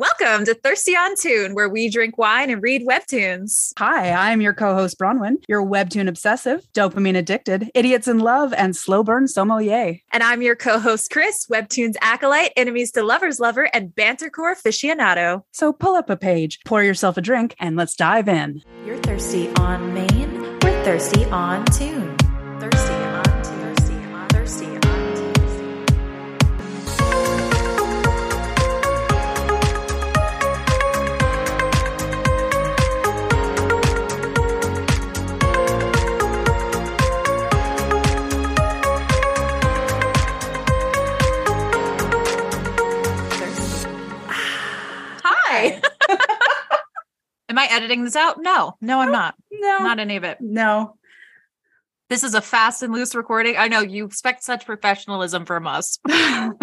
Welcome to Thirsty on Toon, where we drink wine and read webtoons. Hi, I'm your co host, Bronwyn, your webtoon obsessive, dopamine addicted, idiots in love, and slow burn sommelier. And I'm your co host, Chris, webtoons acolyte, enemies to lovers lover, and bantercore aficionado. So pull up a page, pour yourself a drink, and let's dive in. You're thirsty on Main, we're thirsty on Toon. Am I editing this out? No, no, I'm not. No, Not any of it. no. This is a fast and loose recording. I know you expect such professionalism from us. that's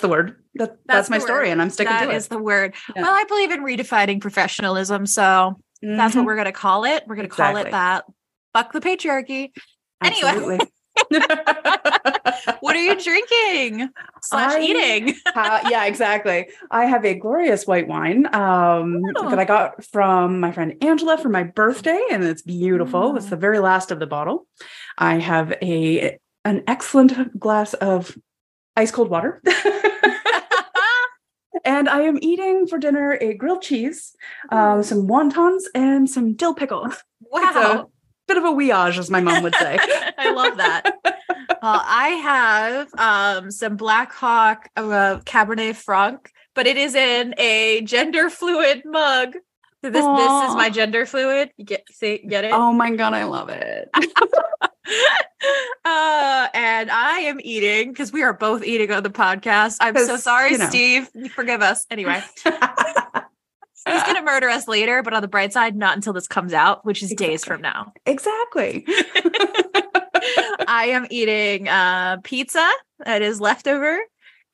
the word. That, that's, my story, word. and I'm sticking That to is it. the word. Yeah. Well, I believe in redefining professionalism, so that's what Mhm. we're going to call it. We're going to call it that. Fuck the patriarchy. Anyway. What are you drinking slash I- eating? Uh, yeah, exactly. I have a glorious white wine um, Oh. that I got from my friend Angela for my birthday, and it's beautiful. It's Mm. the very last of the bottle. I have a an excellent glass of ice cold water. and I am eating for dinner a grilled cheese, um, some wontons, and some dill pickle. wow. Bit of a ouillage, as my mom would say. I love that. Well, I have um, some Black Hawk uh, Cabernet Franc, but it is in a gender fluid mug. So this this is my gender fluid. You get see get it? oh my god, I love it. uh, and I am eating because we are both eating on the podcast. I'm so sorry, you know. Steve. Forgive us. Anyway, he's gonna murder us later, but on the bright side, not until this comes out, which is days from now. exactly. I am eating uh, pizza that is leftover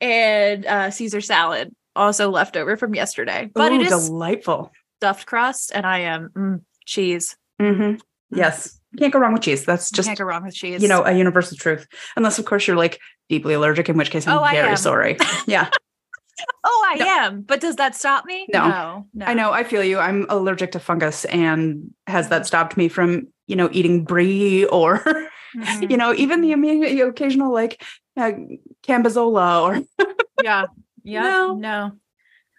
and uh, Caesar salad, also leftover from yesterday. But Ooh, it is delightful. stuffed crust, and I am mm, cheese. hmm Yes. Can't go wrong with cheese. That's Just just, can't go wrong with cheese. you know, a universal truth. Unless, of course, you're like deeply allergic, in which case I'm Oh, very sorry. Yeah. Oh, I No. am. But does that stop me? No. no, no. I know. I feel you. I'm allergic to fungus. And has that stopped me from, you know, eating brie or, Mhm. you know, even the imme- occasional like uh, cambozola or, yeah, yeah, No. no.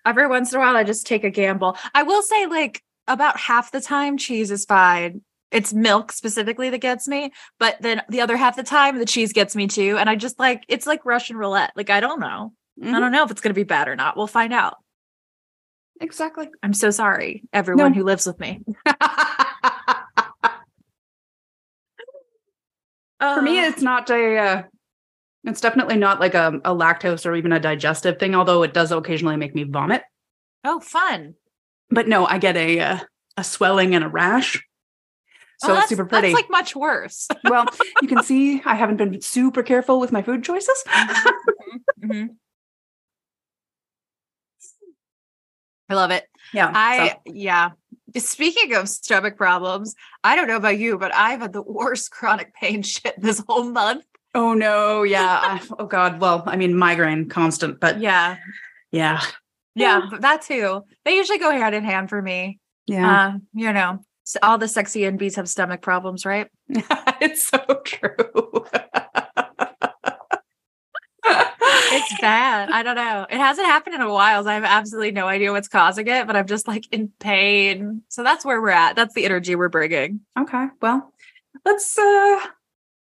Every once in a while, I just take a gamble. I will say, like about half the time, cheese is fine. It's milk specifically that gets me, but then the other half the time, the cheese gets me too. And I just like it's like Russian roulette. Like I don't know. I Mhm. don't know if it's going to be bad or not. We'll find out. exactly. I'm so sorry, everyone No. who lives with me. For me, Uh, it's not a, uh, it's definitely not like a, a lactose or even a digestive thing, although it does occasionally make me vomit. oh, fun. But no, I get a, uh, a swelling and a rash. So Oh, it's super pretty. That's like much worse. well, you can see I haven't been super careful with my food choices. Mhm. I love it. yeah. I so- yeah. Speaking of stomach problems, I don't know about you, but I've had the worst chronic pain shit this whole month. oh no. Yeah. Oh God. Well, I mean, migraine constant, but Yeah. yeah. Yeah, but that too. They usually go hand in hand for me. Yeah. Uh, you know, all the sexy NBs have stomach problems, right? it's so true. It's bad. I don't know. It hasn't happened in a while. So I have absolutely no idea what's causing it, but I'm just like in pain. So that's where we're at. That's the energy we're bringing. okay. Well, let's, uh,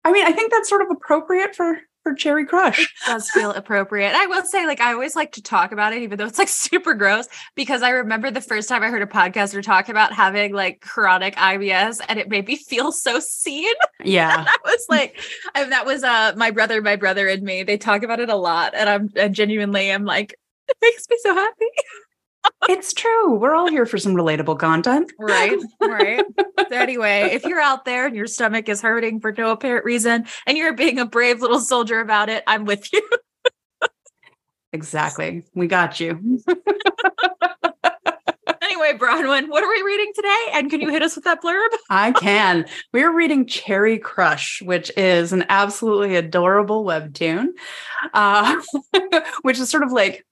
I mean, I think that's sort of appropriate for, for Cherry Crush. does feel appropriate. I will say, like, I always like to talk about it, even though it's like super gross, because I remember the first time I heard a podcaster talk about having like chronic IBS and it made me feel so seen. Yeah. that was like, and that was uh my brother, my brother, and me. They talk about it a lot, and I'm and genuinely am like, it makes me so happy. It's true. We're all here for some relatable content. Right, right. so anyway, if you're out there and your stomach is hurting for no apparent reason, and you're being a brave little soldier about it, I'm with you. Exactly. We got you. Anyway, Bronwyn, what are we reading today? And can you hit us with that blurb? I can. We're reading Cherry Crush, which is an absolutely adorable webtoon, uh, which is sort of like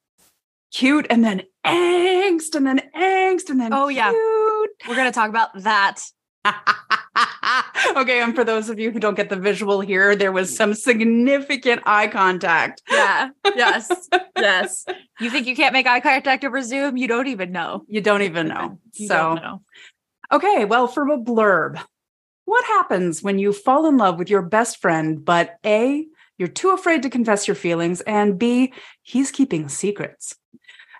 cute and then angst and then angst and then Oh, yeah. cute. We're gonna talk about that. okay, and for those of you who don't get the visual here, there was some significant eye contact. Yeah. Yes. yes. You think you can't make eye contact over Zoom? You don't even know. You don't even know. You so, know. okay, well, from a blurb, what happens when you fall in love with your best friend, but A, you're too afraid to confess your feelings, and B, he's keeping secrets?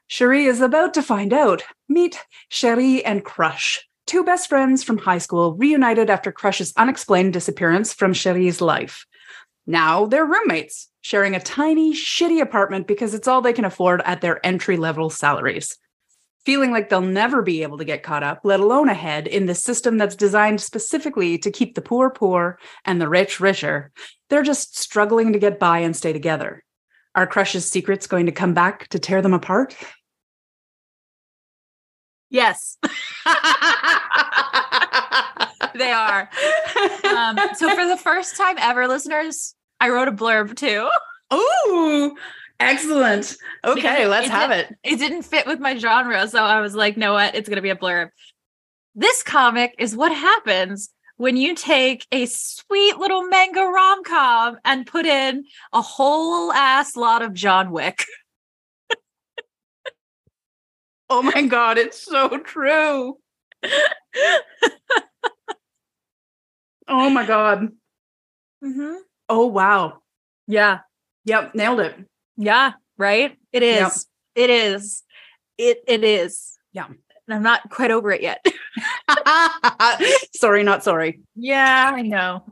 Cherie is about to find out. Meet Cherie and Crush, two best friends from high school reunited after Crush's unexplained disappearance from Cherie's life. Now they're roommates, sharing a tiny, shitty apartment because it's all they can afford at their entry level salaries. Feeling like they'll never be able to get caught up, let alone ahead, in the system that's designed specifically to keep the poor poor and the rich richer, they're just struggling to get by and stay together. Are Crush's secrets going to come back to tear them apart? Yes, they are. Um, so for the first time ever, listeners, I wrote a blurb too. Ooh, excellent. Okay, let's it have it. It didn't fit with my genre, so I was like, "No, what? It's gonna be a blurb." This comic is what happens when you take a sweet little manga rom com and put in a whole ass lot of John Wick. Oh my God, it's so true. Oh my God. Mm-hmm. Oh, wow. Yeah, Yep, nailed it. yeah, right. It is. Yep. It is. It it is. Yeah. And I'm not quite over it yet. sorry, not sorry. yeah, I know.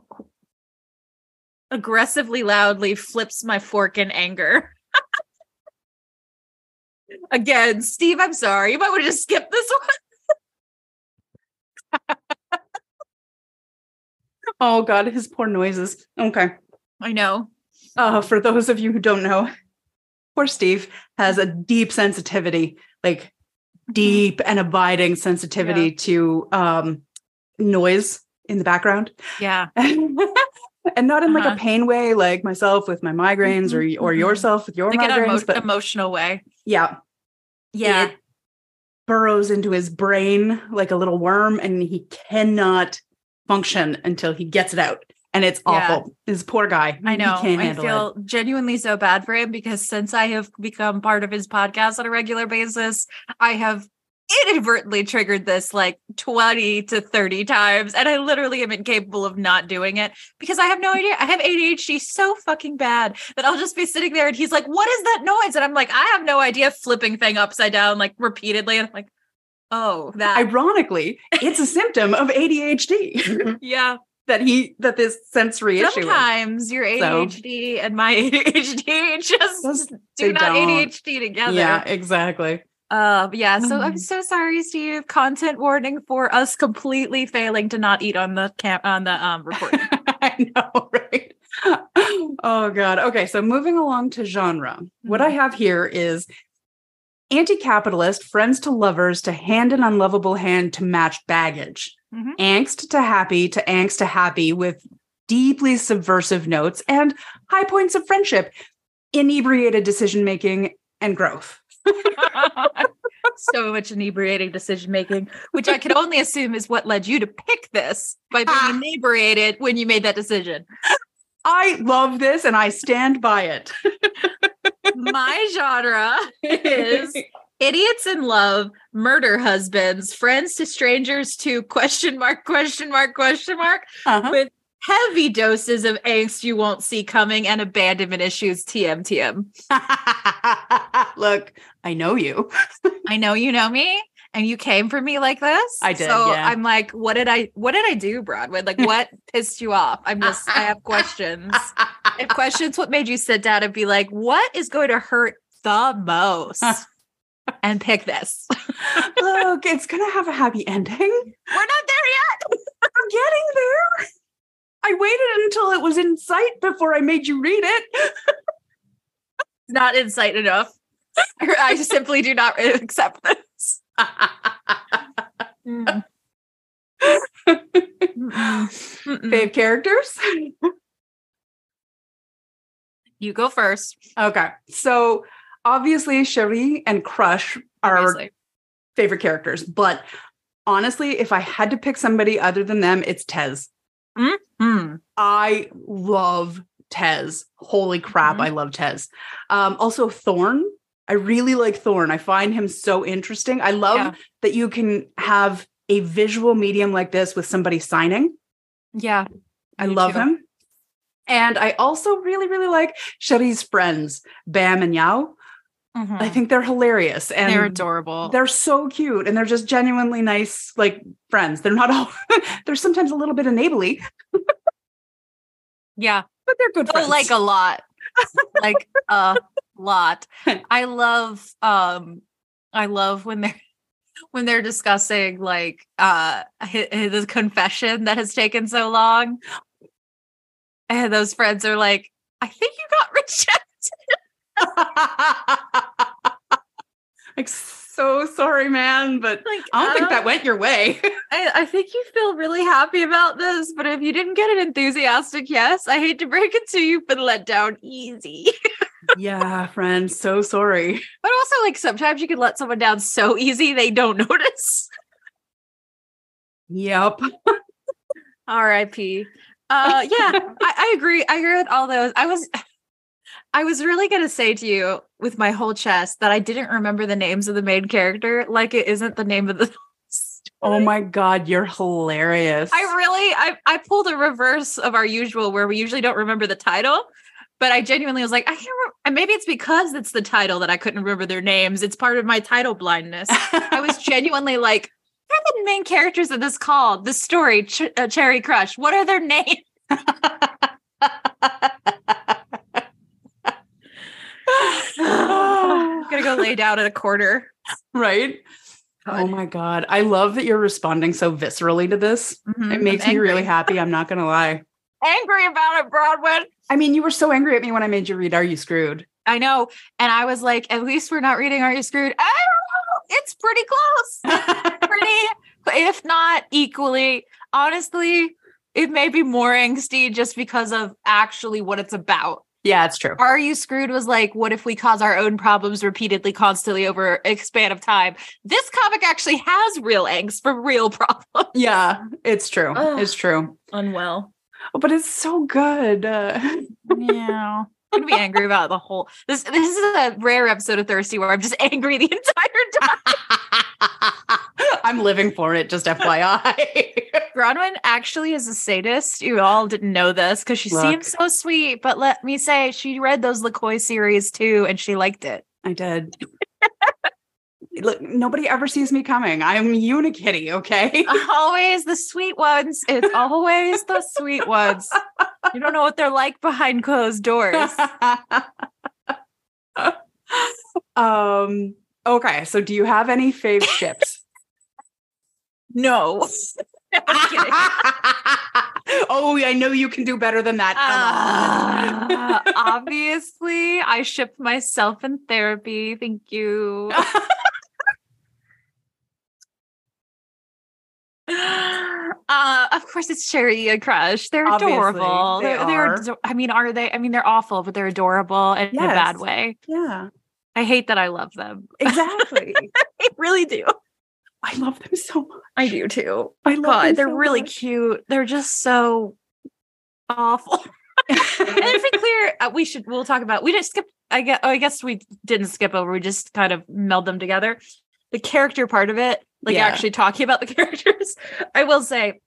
Aggressively loudly flips my fork in anger. Again, Steve, I'm sorry. You might want to just skip this one. Oh God, his poor noises. Okay. I know. Uh, for those of you who don't know, poor Steve has a deep sensitivity, like deep and abiding sensitivity to um, noise in the background. Yeah. and not in like Uh-huh. a pain way, like myself with my migraines or or Mhm. yourself with your Like in an migraines. emo- but emotional way. yeah, Yeah. it burrows into his brain like a little worm, and he cannot function until he gets it out. And it's Yeah. awful. This poor guy. I know. can't I handle it. feel genuinely so bad for him because since I have become part of his podcast on a regular basis, I have inadvertently triggered this like 20 to 30 times. And I literally am incapable of not doing it because I have no idea. I have ADHD so fucking bad that I'll just be sitting there and he's like, What is that noise? And I'm like, I have no idea, flipping thing upside down like repeatedly. And I'm like, Oh, that. Ironically, it's a symptom of ADHD yeah. That he that this sensory issue. Sometimes your So- ADHD and my ADHD just Those- do not don't. ADHD together. Yeah, exactly. Uh, yeah. So I'm Mm. so sorry, Steve. Content warning for us completely failing to not eat on the cam on the um recording. I know, right? Oh god. Okay, so moving along to genre. What I have here is anti-capitalist, friends to lovers to hand an unlovable hand to match baggage. Mhm. Angst to happy to angst to happy with deeply subversive notes and high points of friendship, inebriated decision making and growth. so much inebriating decision making, which I can only assume is what led you to pick this by being inebriated when you made that decision. I love this and I stand by it. My genre is idiots in love, murder husbands, friends to strangers to question mark, question mark, question mark, Uh-huh. with heavy doses of angst you won't see coming and abandonment issues. TM TM. Look, I know you. I know you know me. And you came for me like this. I did, So yeah. I'm like, what did I what did I do, Broadway? Like what pissed you off? I'm just I have questions. if questions what made you sit down and be like, what is going to hurt the most? And pick this. Look, it's gonna have a happy ending. We're not there yet. I'm getting there. I waited until it was in sight before I made you read it. It's not insight enough. I simply do not accept this. Mm. Fave characters? You go first. Okay. So obviously Cherie and Crush are Obviously. favorite characters, but honestly, if I had to pick somebody other than them, it's Tez. Hmm. I love Tez. Holy crap, Mhm. I love Tez. Um, also Thorn. I really like Thorn. I find him so interesting. I love Yeah. that you can have a visual medium like this with somebody signing. Yeah. I love too. him. And I also really, really like Cherie's friends, Bam and Yao. Mhm. I think they're hilarious. And they're adorable. they're so cute and they're just genuinely nice, like friends. They're not all they're sometimes a little bit enably, yeah. but they're good Oh, friends. like a lot. like a lot. I love um I love when they're when they're discussing like uh hi- hi- the confession that has taken so long. And those friends are like, I think you got rejected. like so sorry, man, but Like I don't think uh, that went your way. I, I think you feel really happy about this, but if you didn't get an enthusiastic yes, I hate to break it to you, but let down easy. yeah, friend, so sorry. But also, like sometimes you can let someone down so easy they don't notice. Yep. R.I.P. Uh, yeah, I, I agree. I agree with all those. I was, I was really gonna say to you with my whole chest that I didn't remember the names of the main character, like it isn't the name of the. Oh my god, you're hilarious. I really, I, I pulled a reverse of our usual, where we usually don't remember the title. But I genuinely was like, I can't remember. And maybe it's because it's the title that I couldn't remember their names. It's part of my title blindness. I was genuinely like, what are the main characters of this called? The story, Ch- uh, Cherry Crush. What are their names? I'm gonna go lay down at a corner. right? Oh my god. I love that you're responding so viscerally to this. Mhm, It makes me really happy. I'm not gonna lie. angry about it, Broadway. I mean, you were so angry at me when I made you read Are You Screwed? I know, and I was like, at least we're not reading Are You Screwed? I don't know. It's pretty close. pretty, if not equally. Honestly, it may be more angsty just because of actually what it's about. Yeah, it's true. Are You Screwed was like, what if we cause our own problems repeatedly, constantly over a span of time? This comic actually has real angst for real problems. Yeah, it's true. Ugh. It's true. Unwell. Oh, but it's so good. Uh, Yeah. I'm gonna be angry about the whole this this is a rare episode of Thirsty where I'm just angry the entire time. I'm living for it, just FYI. Bronwyn actually is a sadist. You all didn't know this because she Look. seems so sweet, but let me say she read those LaCoy series too and she liked it. I did. Look, nobody ever sees me coming. I'm Unikitty, okay? always the sweet ones. It's always the sweet ones. You don't know what they're like behind closed doors. um okay, so do you have any fave ships? No. Oh, I know you can do better than that. Uh, obviously, I shipped myself in therapy. Thank you. Uh, of course, it's Cherry and Crush. They're Obviously, adorable. they they're are. ado- I mean, are they? I mean, they're awful, but they're adorable in a bad way. yeah, I hate that I love them. exactly. I really do. I love them so much. I do too. I love God, them they're so really much. cute. They're just so awful. and to be clear, uh, we should we'll talk about we didn't skip. I guess oh, I guess we didn't skip over. We just kind of meld them together. The character part of it, like Yeah. actually talking about the characters, I will say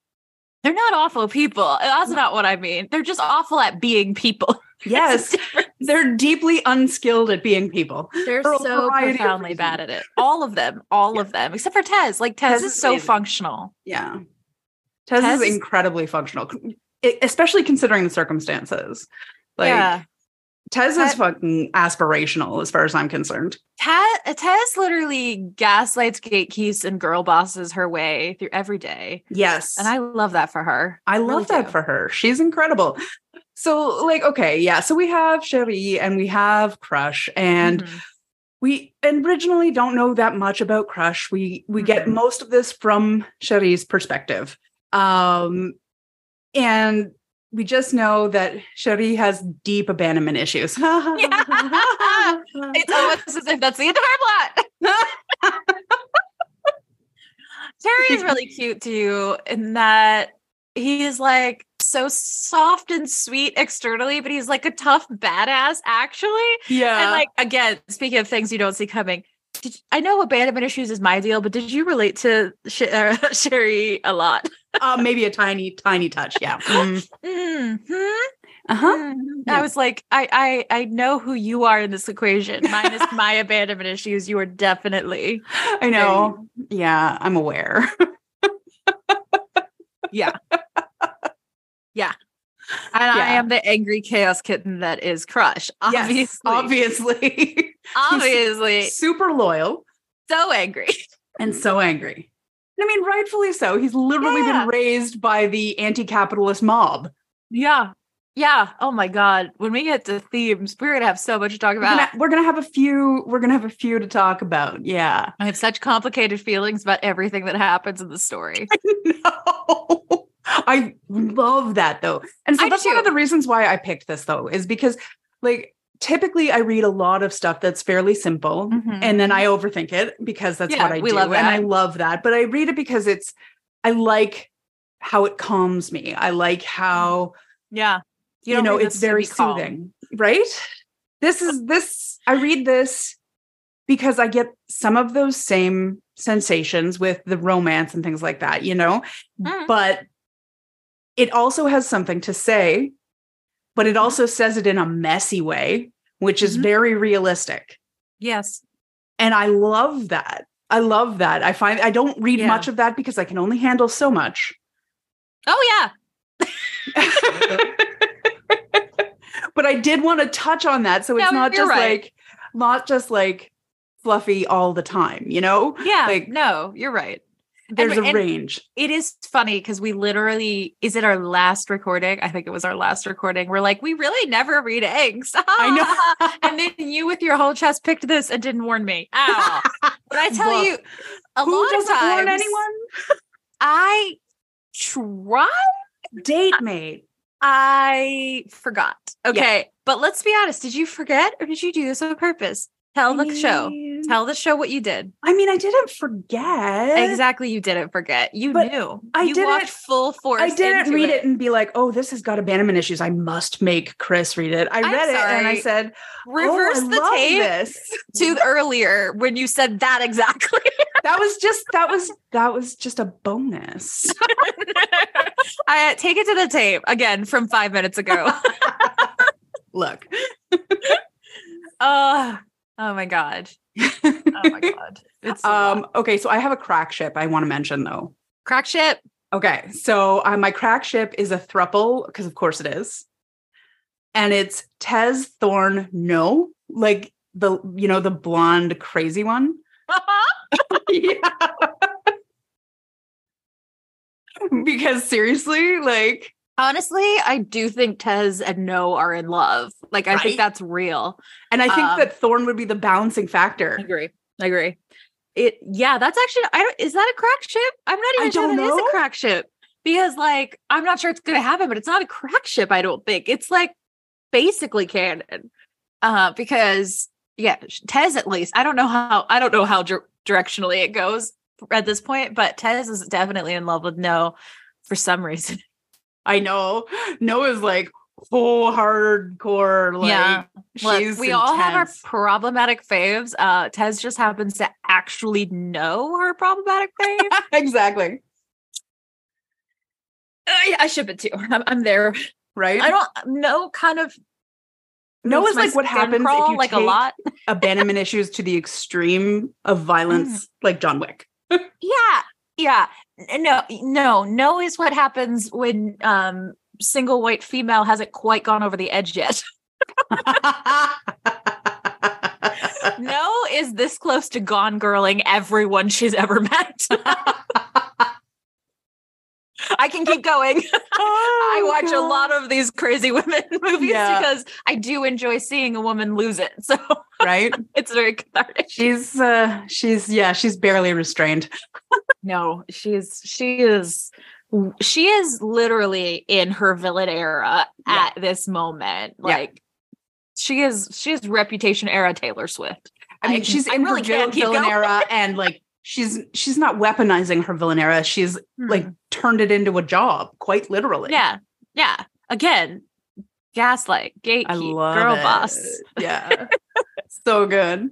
they're not awful people. Uh, that's mm. not what I mean. They're just awful at being people. yes, they're deeply unskilled at being people. They're For so profoundly bad at it. All of them, all of them, except for Tez. Like Tez, Tez is is so amazing. functional. Yeah. Tez, Tez is is- incredibly functional, especially considering the circumstances. Like, yeah. Tez is fucking aspirational as far as I'm concerned. Tez, Tez literally gaslights, gatekeeps, and girl bosses her way through every day. Yes. And I love that for her. I really love that do. for her. She's incredible. So, like, okay, yeah. So we have Cherie and we have Crush, and Mhm. we originally don't know that much about Crush. We we get Mhm. most of this from Cherie's perspective. Um, and we just know that Cherie has deep abandonment issues. It's almost as if that's the entire plot. Terry is really cute too, in that he is like so soft and sweet externally, but he's like a tough badass actually. yeah. And like again, speaking of things you don't see coming, did I know abandonment issues is my deal, but did you relate to Sh- uh, Cherie a lot? uh, maybe a tiny, tiny touch. Yeah. Mm. Mhm. Uh-huh. Mhm. Yeah. I was like, I, I, I know who you are in this equation. Minus my abandonment issues, you are definitely. I know. Yeah, I'm aware. Yeah. And I am the angry chaos kitten that is Crush. Obviously. Yes, obviously. Obviously. Super loyal so angry. and so angry. I mean, rightfully so. He's literally Yeah. been raised by the anti-capitalist mob. Yeah. Yeah. Oh my God. When we get to themes, we're going to have so much to talk We're about. gonna, we're gonna have a few. We're gonna have a few to talk about. Yeah. I have such complicated feelings about everything that happens in the story. no. I love that though. And so I do that's one of the reasons why I picked this though, is because like typically I read a lot of stuff that's fairly simple Mhm. and then I overthink it because that's Yeah, what I we do. love And I love that. But I read it because it's I like how it calms me. I like how Yeah. you, don't know it's very soothing. Right? This is this I read this because I get some of those same sensations with the romance and things like that, you know? Mm. But it also has something to say, but Mm-hmm. it also says it in a messy way, which is Mhm. very realistic. Yes. And I love that. I love that. I find I don't read Yeah. much of that because I can only handle so much. Oh, yeah. but I did want to touch on that so it's No, not just right. like not just like fluffy all the time, you know? Yeah. Like- no, you're right. There's a and- range. It is funny because we literally, is it our last recording? I think it was our last recording. We're like, we really never read eggs. I know. and then you with your whole chest picked this and didn't warn me. Ow. But I tell Look, you, a Who doesn't times warn anyone? I try Date mate. I forgot. Okay. But let's be honest. Did you forget or did you do this on purpose? Tell the show. mean- Tell the show what you did. I mean, I didn't forget. Exactly. You didn't forget. You But knew. I you didn't- walked full force. I didn't read it. and be like, oh, this has got abandonment issues. I must make Chris read it. I I'm read it and I said, Reverse oh, I the tape This. to earlier when you said that exactly. That was just that was that was just a bonus. I take it to the tape again from five minutes ago. Look. oh, oh my god. Oh my god. It's um, okay, so I have a crack ship I want to mention though. crack ship. Okay, so uh, my crack ship is a thruple because of course it is, and it's Tez Thorn. No, like the you know the blonde crazy one. yeah. because seriously, like Honestly, I do think Tez and No are in love. Like I Right? think that's real. and I think Um, that Thorn would be the balancing factor. I agree. I agree. It yeah, that's actually I don't is that a crack ship? I'm not I even sure don't that is a crack ship. Because like I'm not sure it's gonna happen, but it's not a crack ship, I don't think. It's like basically canon. Uh because yeah, Tez at least. I don't know how I don't know how dir- directionally it goes at this point, but Tez is definitely in love with No for some reason. I know. Noah's like whole hardcore. Like Yeah. Look, we all have our problematic faves. Uh Tez just happens to actually know her problematic fave. exactly I, I ship it too. I'm, I'm there. right. I don't know. Kind of. Noah's makes like what happens if you like take a lot. abandonment issues to the extreme of violence, Mm. like John Wick. Yeah, yeah. No, no, no is what happens when um single white female hasn't quite gone over the edge yet. no is this close to gone girling everyone she's ever met. I can keep going. I watch a lot of these crazy women movies Yeah. because I do enjoy seeing a woman lose it. So right. it's very cathartic. She's uh she's yeah, she's barely restrained. No, she's she is she is literally in her villain era Yeah. at this moment. Yeah. Like she is she is reputation era Taylor Swift. I mean, I- she's I in really her villain era, and like she's she's not weaponizing her villain era. She's like Hmm. turned it into a job, quite literally. yeah, yeah. Again, gaslight, gatekeep, I love girl it. boss. Yeah, so good.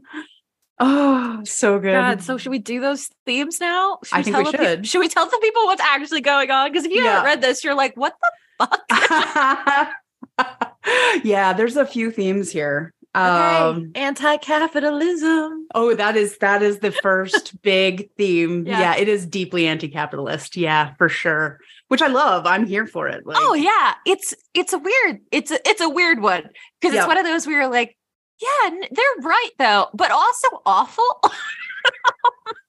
Oh, so good. God, so should we do those themes now? Should I think we tell the should. should we tell the people what's actually going on? Because if you Yeah. haven't read this, you're like, what the fuck? yeah, there's a few themes here. Okay. Um, Anti-capitalism. oh, that is that is the first big theme. Yeah. Yeah. it is deeply anti-capitalist. Yeah, for sure. Which I love. I'm here for it. Like, oh yeah, it's it's a weird it's a it's a weird one because Yeah. it's one of those where you're like, yeah, they're right though, but also awful.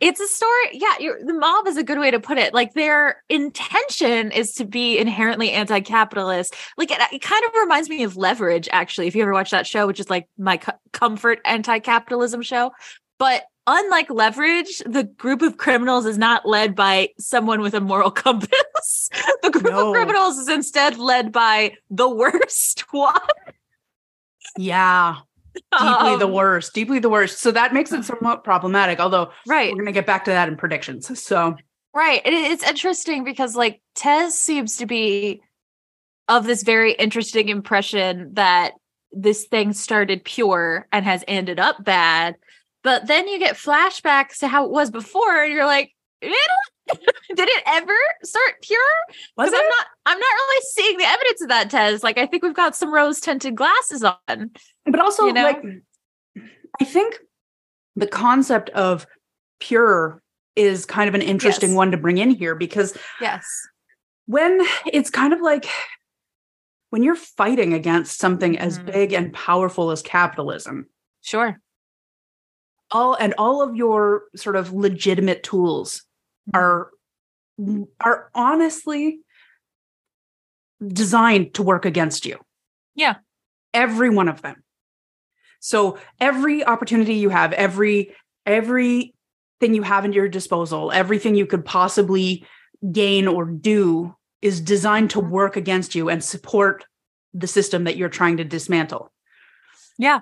it's a story. Yeah, you're, the mob is a good way to put it. Like their intention is to be inherently anti-capitalist. Like it, it kind of reminds me of Leverage, actually. If you ever watch that show, which is like my co- comfort anti-capitalism show, but. Unlike Leverage, the group of criminals is not led by someone with a moral compass. the group No. of criminals is instead led by the worst one. yeah. Deeply the Um, worst. Deeply the worst. So that makes it somewhat problematic. Although Right. we're gonna get back to that in predictions. So Right. It- it's interesting because like Tez seems to be of this very interesting impression that this thing started pure and has ended up bad. But then you get flashbacks to how it was before, and you're like, "Did it- did it ever start pure? was Because it? I'm not I'm not really seeing the evidence of that, Tez. Like I think we've got some rose tinted glasses on. but also you know? like i think the concept of pure is kind of an interesting Yes. one to bring in here because Yes. when it's kind of like when you're fighting against something as Mhm. big and powerful as capitalism Sure. all and all of your sort of legitimate tools Mm-hmm. are are honestly designed to work against you. Yeah. every one of them. So every opportunity you have every every thing you have at your disposal everything you could possibly gain or do is designed to mm-hmm. work against you and support the system that you're trying to dismantle. Yeah.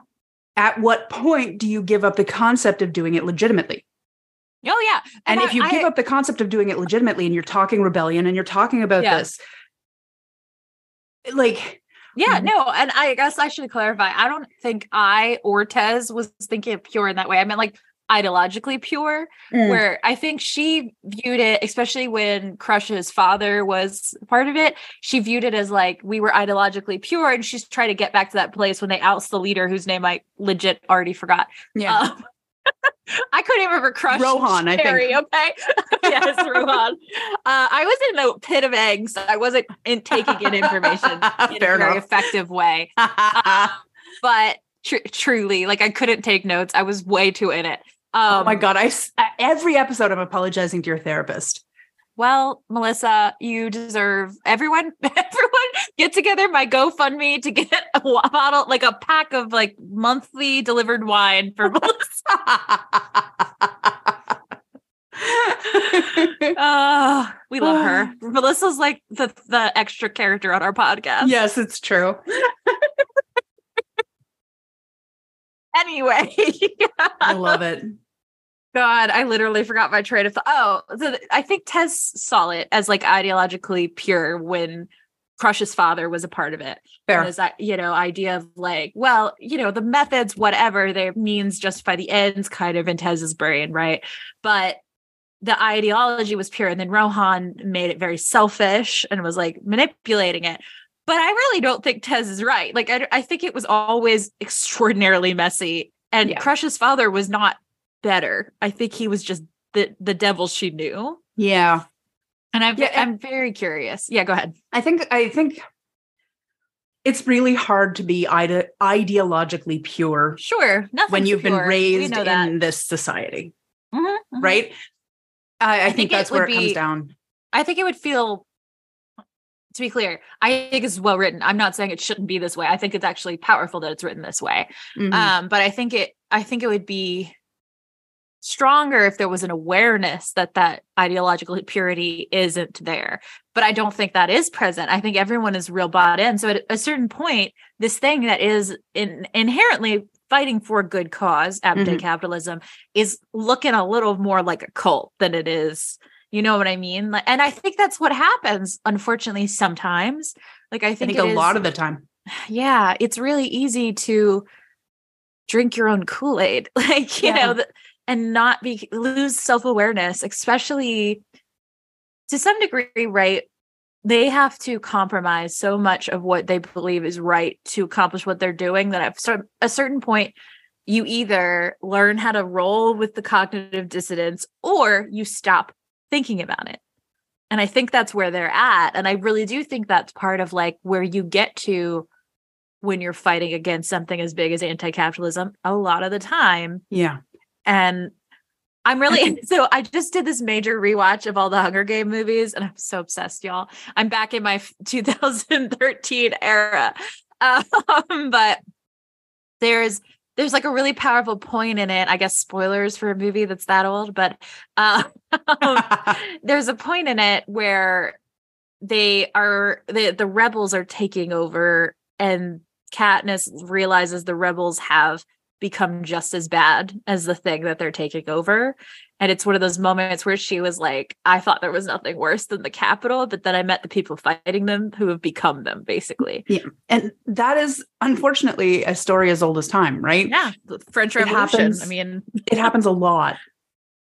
at what point do you give up the concept of doing it legitimately Oh yeah. and, if I- you I- give up the concept of doing it legitimately and you're talking rebellion and you're talking about Yeah. this, like, Yeah, Mhm. no, and I guess I should clarify. I don't think I or Tez was thinking of pure in that way. I meant like ideologically pure, Mm. where I think she viewed it, especially when Crush's father was part of it, she viewed it as like we were ideologically pure, and she's trying to get back to that place when they oust the leader whose name I legit already forgot. yeah. Um, I couldn't even remember Crush. Rohan, I think. Okay, yes, Rohan. Uh, I was in a pit of eggs. I wasn't in taking in information in Fair a very enough. effective way. but tr- truly, like I couldn't take notes. I was way too in it. Um, oh my god! I every episode I'm apologizing to your therapist. Well, Melissa, you deserve everyone. Everyone, get together my GoFundMe to get a bottle, like a pack of like monthly delivered wine for Melissa. Uh, we love her. Melissa's like the the extra character on our podcast. yes, it's true. Anyway, I love it. God, I literally forgot my train of thought. Oh, so I think Tez saw it as like ideologically pure when Crush's father was a part of it. Fair. And that you know idea of like, well, you know, the methods, whatever, their means justify the ends, kind of in Tez's brain, right? But the ideology was pure, and then Rohan made it very selfish and was like manipulating it. But I really don't think Tez is right. Like, I, I think it was always extraordinarily messy, and Yeah. Crush's father was not better. I think he was just the the devil she knew. Yeah, And I'm Yeah, I'm very curious. Yeah, go ahead. I think I think it's really hard to be ide- ideologically pure Sure, nothing when you've been pure. We raised in this society, Mhm, mhm. right? I, I, think, think it that's where would it comes down. I think it would feel to be clear, I think it's well written. I'm not saying it shouldn't be this way. I think it's actually powerful that it's written this way. Mhm. Um, but I think it I think it would be stronger if there was an awareness that that ideological purity isn't there. But i don't think that is present. I think everyone is real bought in. So at a certain point this thing that is in, inherently fighting for a good cause anti-capitalism mm-hmm. is looking a little more like a cult than it is you know what i mean? And i think that's what happens unfortunately sometimes. Like i I think, think a is- lot of the time. yeah it's really easy to drink your own kool-aid. Like you Yeah. know th- and not be lose self-awareness especially to some degree right they have to compromise so much of what they believe is right to accomplish what they're doing that at a certain point you either learn how to roll with the cognitive dissonance or you stop thinking about it and i think that's where they're at and i really do think that's part of like where you get to when you're fighting against something as big as anti-capitalism a lot of the time Yeah. And I'm really so I just did this major rewatch of all the Hunger Game movies and I'm so obsessed, y'all. I'm back in my 2013 era. Um, but there's there's like a really powerful point in it. I guess spoilers for a movie that's that old, but uh, there's a point in it where they are the the rebels are taking over and Katniss realizes the rebels have become just as bad as the thing that they're taking over and it's one of those moments where she was like I thought there was nothing worse than the Capitol but then I met the people fighting them who have become them basically Yeah. and that is unfortunately a story as old as time, right? yeah the French Revolution happens- I mean It happens a lot.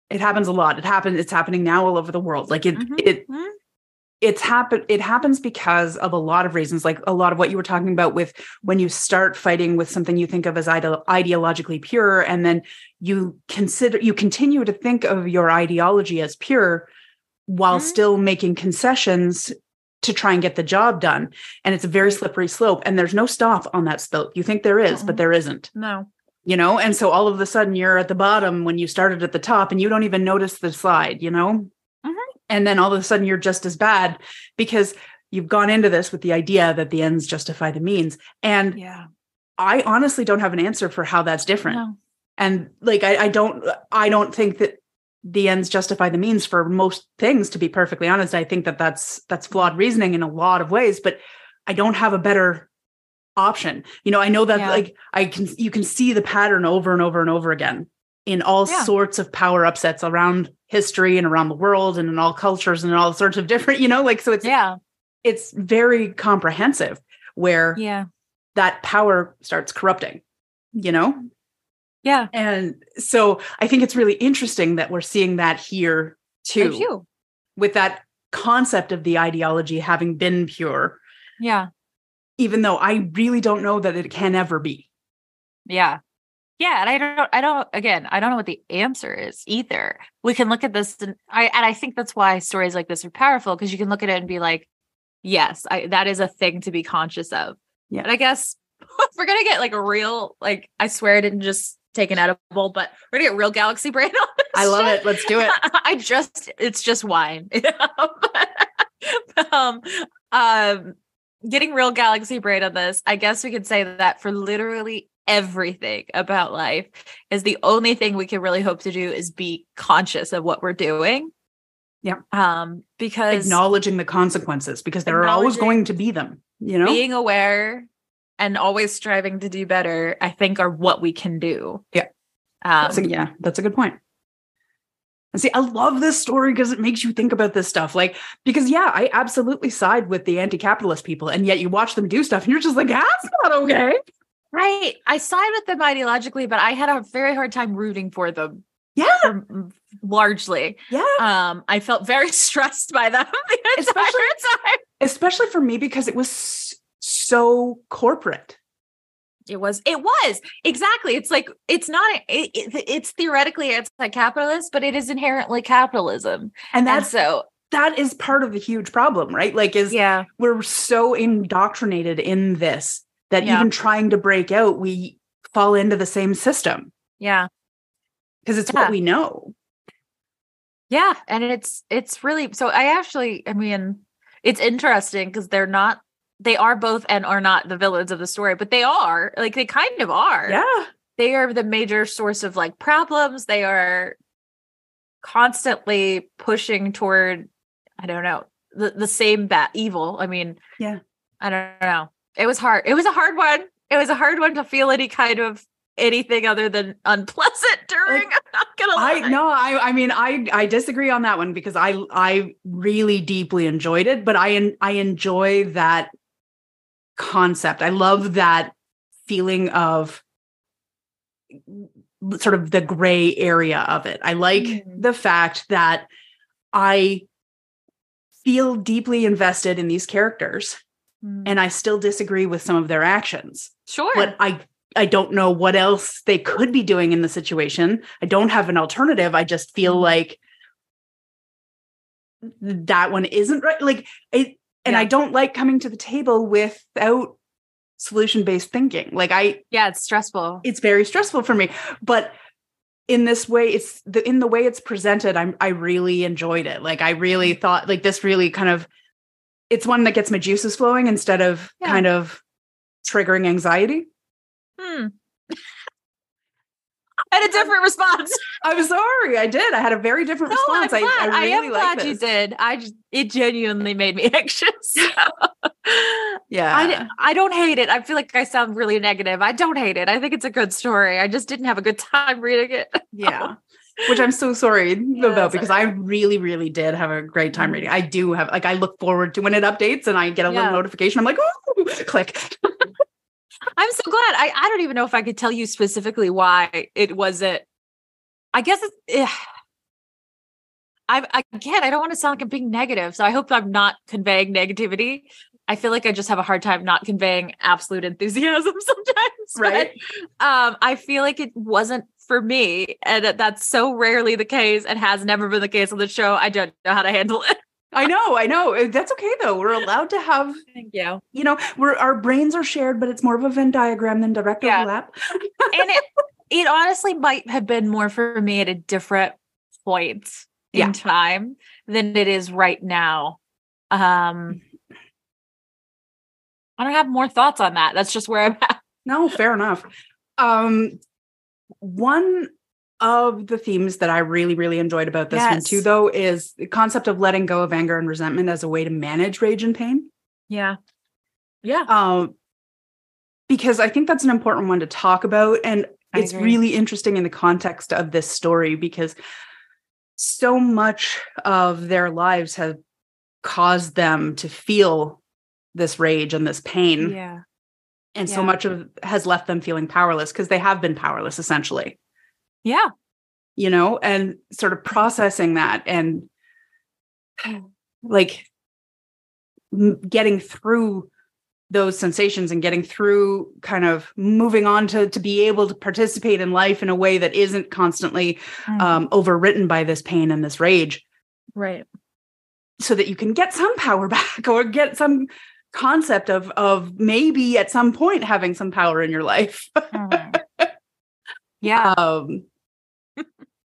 It happens a lot. It happens. It's happening now all over the world. Like it. Mhm. It. It's happen. It happens because of a lot of reasons. Like a lot of what you were talking about with when you start fighting with something you think of as ide- ideologically pure, and then you consider you continue to think of your ideology as pure, while Mhm. still making concessions to try and get the job done. And it's a very slippery slope. And there's no stop on that slope. You think there is, but Mm-mm. there isn't no you know and so all of a sudden you're at the bottom when you started at the top and you don't even notice the slide you know. And then all of a sudden you're just as bad because you've gone into this with the idea that the ends justify the means. And yeah. I honestly don't have an answer for how that's different. No. and like I, I don't i don't think that the ends justify the means for most things to be perfectly honest. I think that that's that's flawed reasoning in a lot of ways but i don't have a better option. You know i know that Yeah. like i can you can see the pattern over and over and over again in all Yeah. sorts of power upsets around history and around the world and in all cultures and in all sorts of different you know like so it's yeah. it's very comprehensive where yeah. that power starts corrupting you know? Yeah. And so I think it's really interesting that we're seeing that here too, with that concept of the ideology having been pure, yeah. Even though I really don't know that it can ever be. Yeah. Yeah. And I don't, I don't, again, I don't know what the answer is either. We can look at this and I, and I think that's why stories like this are powerful because you can look at it and be like, yes, I, that is a thing to be conscious of. Yeah. And I guess we're going to get like a real, like, I swear I didn't just take an edible, but we're going to get real galaxy brain on this I love shit. it. Let's do it. I just it's just wine. um um getting real galaxy brain on this. I guess we could say that for literally everything about life is the only thing we can really hope to do is be conscious of what we're doing. Yeah. Um because Acknowledging the consequences because there are always going to be them, you know? being aware and always striving to do better, I think are what we can do. Yeah. Um, That's a, yeah, that's a good point. And see, I love this story because it makes you think about this stuff. Like, because yeah, I absolutely side with the anti-capitalist people, and yet you watch them do stuff, and you're just like, that's not okay. Right. I side with them ideologically, but I had a very hard time rooting for them. Yeah. for- largely. Yeah. Um, I felt very stressed by them the entire Especially- time. Especially for me because it was so corporate. It was, it was exactly. It's like it's not. It, it, it's theoretically anti-capitalist, but it is inherently capitalism. And And that's so, that is part of the huge problem, right? Like, is yeah, we're so indoctrinated in this that Yeah. even trying to break out, we fall into the same system yeah, because it's Yeah. what we know. yeah. And it's it's really so. I actually, I mean, it's interesting because they're not. They are both and are not the villains of the story, but they are like they kind of are. Yeah. they are the major source of like problems they are constantly pushing toward I don't know the the same bat evil. I mean, Yeah. I don't know. It was hard. It was a hard one. It was a hard one to feel any kind of anything other than unpleasant during. I'm not gonna lie. I no, I I mean I I disagree on that one because I I really deeply enjoyed it, but I I enjoy that concept. I love that feeling of sort of the gray area of it. I like Mm. the fact that I feel deeply invested in these characters Mm. and I still disagree with some of their actions sure. but I I don't know what else they could be doing in the situation. I don't have an alternative. I just feel Mhm. like that one isn't right. Like it, and I don't like coming to the table without solution based thinking. Like I, yeah, it's stressful. it's very stressful for me. But in this way, it's the in the way it's presented. I'm I really enjoyed it. Like I really Mm-hmm. thought like this really kind of. It's one that gets my juices flowing instead of Yeah. kind of triggering anxiety. Hmm. I had a different response. I'm sorry, I did. I had a very different No, I'm response. glad. I, I really am like glad you did. I just it genuinely made me anxious. Yeah, I, I don't hate it. I feel like I sound really negative. I don't hate it. I think it's a good story. I just didn't have a good time reading it. yeah. Which I'm so sorry about because all I really, really did have a great time reading. I do have like I look forward to when it updates and I get a Yeah. little notification. I'm like, oh, click. I'm so glad. I, I don't even know if I could tell you specifically why it wasn't. I guess it's. eh. I again, I don't want to sound like I'm being negative, so I hope I'm not conveying negativity. I feel like I just have a hard time not conveying absolute enthusiasm sometimes. but, Right. um, I feel like it wasn't for me, and that's so rarely the case, and has never been the case on the show. I don't know how to handle it. I know, I know. Uh, That's okay though. We're allowed to have, Thank you. you know, we're our brains are shared, but it's more of a Venn diagram than direct Yeah. overlap. and it it honestly might have been more for me at a different point in Yeah. time than it is right now. Um I don't have more thoughts on that. That's just where I'm at. No, fair enough. Um, one of the themes that I really, really enjoyed about this one too, though, is the concept of letting go of anger and resentment as a way to manage rage and pain. Yeah. Yeah. Um, because I think that's an important one to talk about, and I it's agree. really interesting in the context of this story because so much of their lives have caused them to feel this rage and this pain Yeah. And so much of has left them feeling powerless because they have been powerless essentially Yeah. you know and sort of processing that and like getting through those sensations and getting through kind of moving on to to be able to participate in life in a way that isn't constantly Mm. um overwritten by this pain and this rage right. so that you can get some power back or get some concept of of maybe at some point having some power in your life Mhm. yeah. um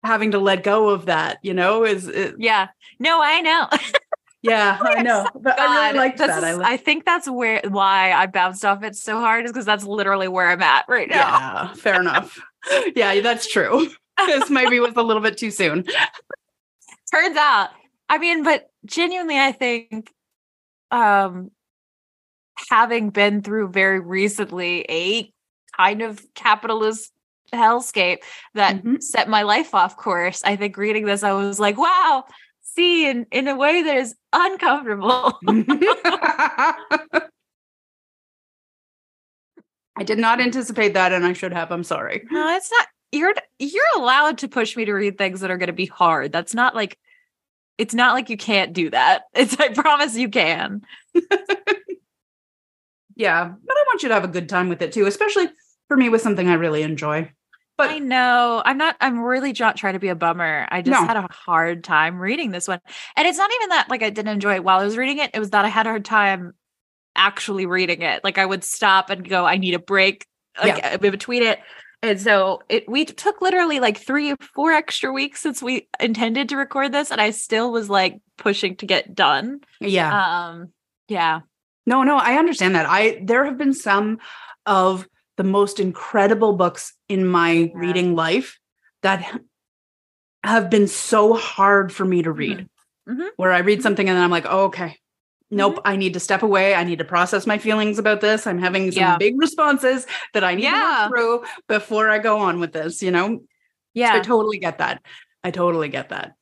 having to let go of that you know is it, Yeah. No, I know. yeah i know but i really liked this that is- i I, think that's where why I bounced off it so hard is because that's literally where I'm at right now. yeah fair enough yeah that's true this maybe was a little bit too soon turns out i mean but genuinely i think um having been through very recently a kind of capitalist hellscape that Mhm. set my life off course. I think reading this i was like wow see in in a way that is uncomfortable. I did not anticipate that and i should have. I'm sorry. No it's not you're you're allowed to push me to read things that are going to be hard. That's not like it's not like you can't do that. It's i promise you can yeah but i want you to have a good time with it too especially for me with something i really enjoy but I know. I'm not, I'm really not trying to be a bummer. I just No. had a hard time reading this one. And it's not even that like I didn't enjoy it while I was reading it. It was that I had a hard time actually reading it. Like I would stop and go, I need a break like uh, in between it. And so it we took literally like three or four extra weeks since we intended to record this. And I still was like pushing to get done. yeah Um yeah. No, no, I understand that. I there have been some of the most incredible books in my Yeah. reading life that have been so hard for me to read. Mhm. Where I read something and then I'm like, oh, okay. Nope, Mm-hmm. I need to step away. I need to process my feelings about this. I'm having some Yeah. big responses that I need Yeah. to work through before I go on with this, you know? So I totally get that. I totally get that.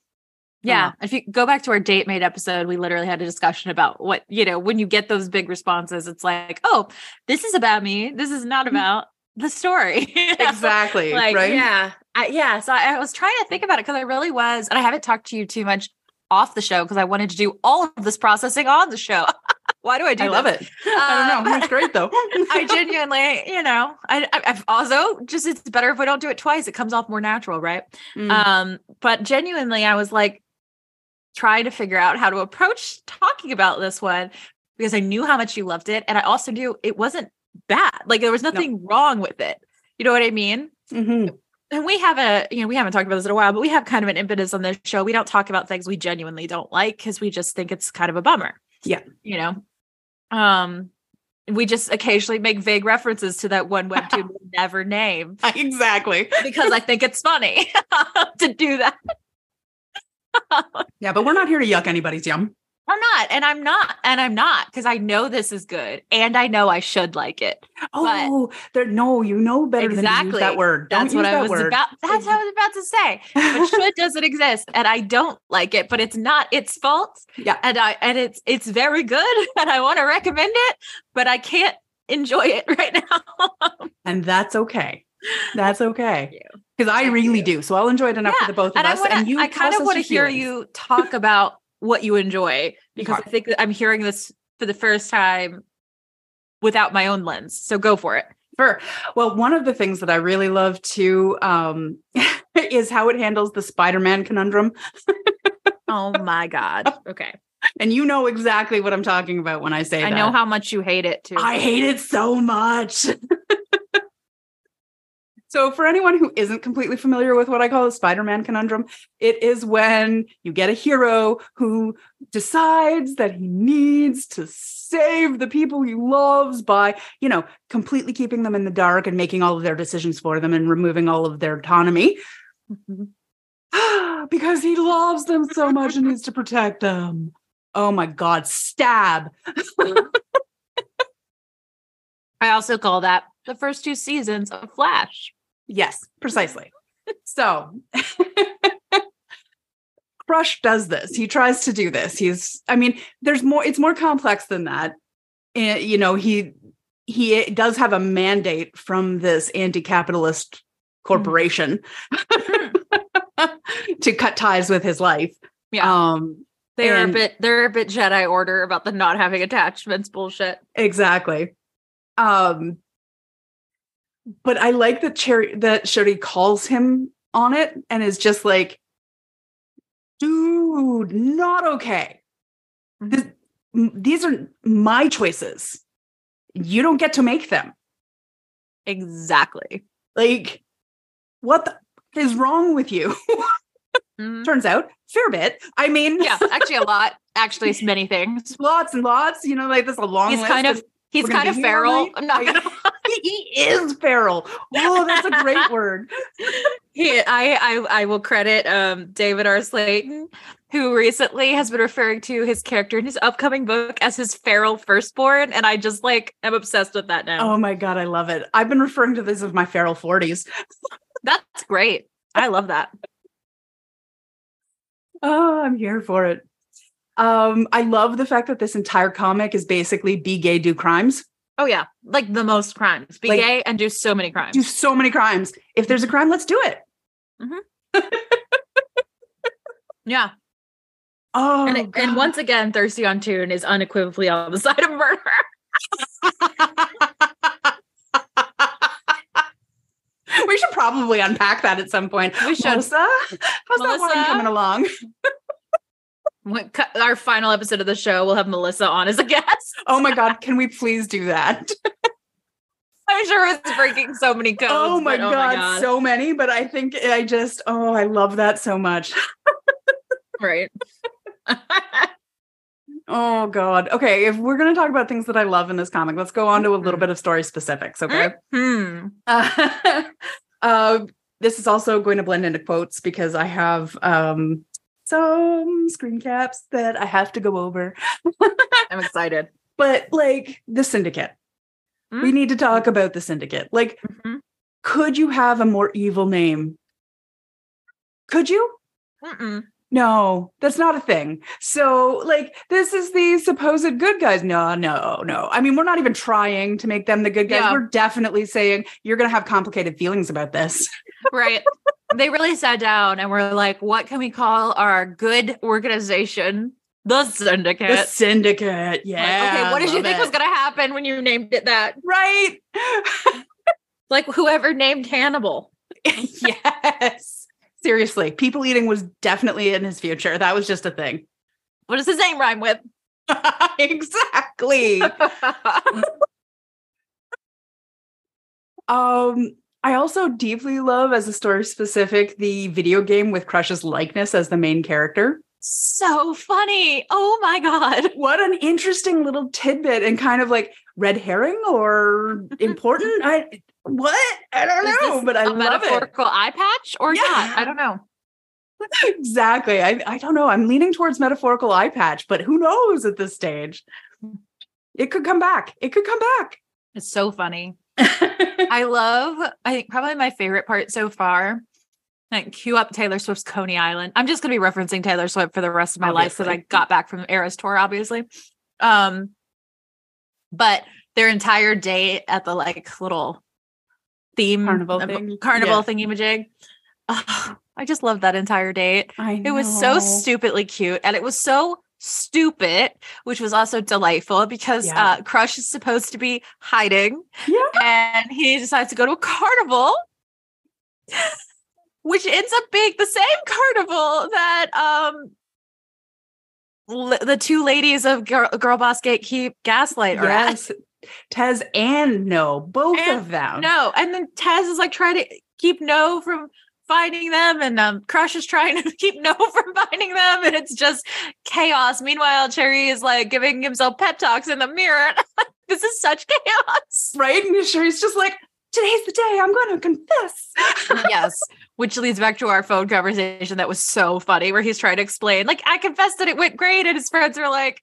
Yeah. If you go back to our date mate episode, we literally had a discussion about what, you know, when you get those big responses, it's like, oh, this is about me. This is not about the story. Mm-hmm. Exactly. Like, right. yeah. I, yeah. So I, I was trying to think about it because I really was, and I haven't talked to you too much off the show because I wanted to do all of this processing on the show. Why do I do I love this? it. I don't know. Uh, It's great though. I genuinely, you know, I, I I've also just it's better if we don't do it twice. It comes off more natural, right? Mm. Um, but genuinely, I was like trying to figure out how to approach talking about this one because I knew how much you loved it, and I also knew it wasn't bad. Like there was nothing wrong with it. You know what I mean? Mhm. And we have a, you know, we haven't talked about this in a while, but we have kind of an impetus on this show. We don't talk about things we genuinely don't like because we just think it's kind of a bummer. Yeah. You know, um, we just occasionally make vague references to that one webtoon we'll never name Exactly. because I think it's funny to do that. Yeah, but we're not here to yuck anybody's yum. I'm not, and I'm not, and I'm not because I know this is good and I know I should like it. Oh, there no, you know better than Exactly. that word. Don't That's what use I that was word. about. That's what I was about to say. But should doesn't exist, and I don't like it. But it's not its fault. Yeah. and I and it's it's very good, and I want to recommend it, but I can't enjoy it right now. and that's okay. That's okay. Because I really do. So I'll enjoy it enough Yeah, for the both of I us. want and you I kind of want to hear you talk about what you enjoy because. I think that I'm hearing this for the first time without my own lens. So go for it. Sure. Well, one of the things that I really love too um, is how it handles the Spider-Man conundrum. Oh my god. Okay. And you know exactly what I'm talking about when I say I that. know how much you hate it too. I hate it so much. so, for anyone who isn't completely familiar with what I call the Spider Man conundrum, it is when you get a hero who decides that he needs to save the people he loves by, you know, completely keeping them in the dark and making all of their decisions for them and removing all of their autonomy Mhm. because he loves them so much and needs to protect them. Oh my God, stab. I also call that the first two seasons of Flash. Yes, precisely. so Crush does this. He tries to do this. He's I mean, there's more it's more complex than that. And you know, he he does have a mandate from this anti-capitalist corporation to cut ties with his life. Yeah. Um They're and- a bit they're a bit Jedi order about the not having attachments bullshit. exactly. Um but I like that Cherry that Shodi calls him on it and is just like, dude, not okay. This, these are my choices. You don't get to make them. Exactly. Like, what is wrong with you? Mhm. Turns out, fair bit. I mean, Yeah, actually a lot. Actually, it's many things. lots and lots. You know, like this a long He's kind of he's kind of be here all feral. I'm not gonna he is feral. Oh, that's a great word. he, I, I I will credit um David R. Slayton, who recently has been referring to his character in his upcoming book as his feral firstborn, and I just like am obsessed with that now. Oh my god, I love it. I've been referring to this as my feral 40s. That's great. I love that. Oh, I'm here for it. Um, I love the fact that this entire comic is basically be gay, do crimes. Oh yeah, like the most crimes. Be Like- gay and do so many crimes. Do so many crimes. If there's a crime, let's do it. Mm-hmm. yeah, Oh, and, and once again, Thirsty on Toon is unequivocally on the side of murder. we should probably unpack that at some point. We should. Melissa, how's that one coming along? When- Our final episode of the show, we'll have Melissa on as a guest. Oh my god, can we please do that? I'm sure it's breaking so many codes. oh, my, but god, so many, but I think I just oh, I love that so much. right. Oh god. Okay, if we're going to talk about things that I love in this comic, let's go on to a little Mhm. bit of story specifics, okay? Hmm. Uh, uh, this is also going to blend into quotes because I have um some screen caps that I have to go over. I'm excited. but like the syndicate. We Mm. need to talk about the syndicate. Like, Mhm. could you have a more evil name? Could you? Mm-mm. No, that's not a thing. So, like, this is the supposed good guys. No, no, no. I mean, we're not even trying to make them the good guys. Yeah. We're definitely saying you're going to have complicated feelings about this. Right. they really sat down and were like, what can we call our good organization? The syndicate. The syndicate. Like, Yeah. okay, what did you think it. was going to happen when you named it that? Right. Like whoever named Hannibal. yes. Seriously, people eating was definitely in his future. That was just a thing. What does his name rhyme with? exactly. Um, I also deeply love as a story specific the video game with Crush's likeness as the main character. so funny. Oh my God. What an interesting little tidbit and kind of like red herring or important. I what? I don't know, but I a love it. metaphorical eye patch or Yeah. not? I don't know. Exactly. I, I don't know. I'm leaning towards metaphorical eye patch, but who knows at this stage? It could come back. It could come back. It's so funny. I love, I think probably my favorite part so far. Like cue up Taylor Swift's Coney Island. I'm just gonna be referencing Taylor Swift for the rest of my life because I got back from the Eras tour, obviously. Um, but their entire day at the like little theme Carnival thing. carnival Yeah. thingy-majig. Oh, I just love that entire date. I It was so stupidly cute and it was so stupid, which was also delightful because Yeah. uh, Crush is supposed to be hiding Yeah. and he decides to go to a carnival, which ends up being the same carnival that um l- the two ladies of Girl, Girl Boss Gatekeep Gaslight are at. Yes. Tez and No, both And of them. No, and then Tez is like trying to keep No from finding them, and um, Crush is trying to keep No from finding them, and it's just chaos. Meanwhile, Cherry is like giving himself pep talks in the mirror. this is such chaos. Right? And Cherie's just like, today's the day I'm going to confess. yes, which leads back to our phone conversation that was so funny, where he's trying to explain, like, I confessed that it went great, and his friends are like.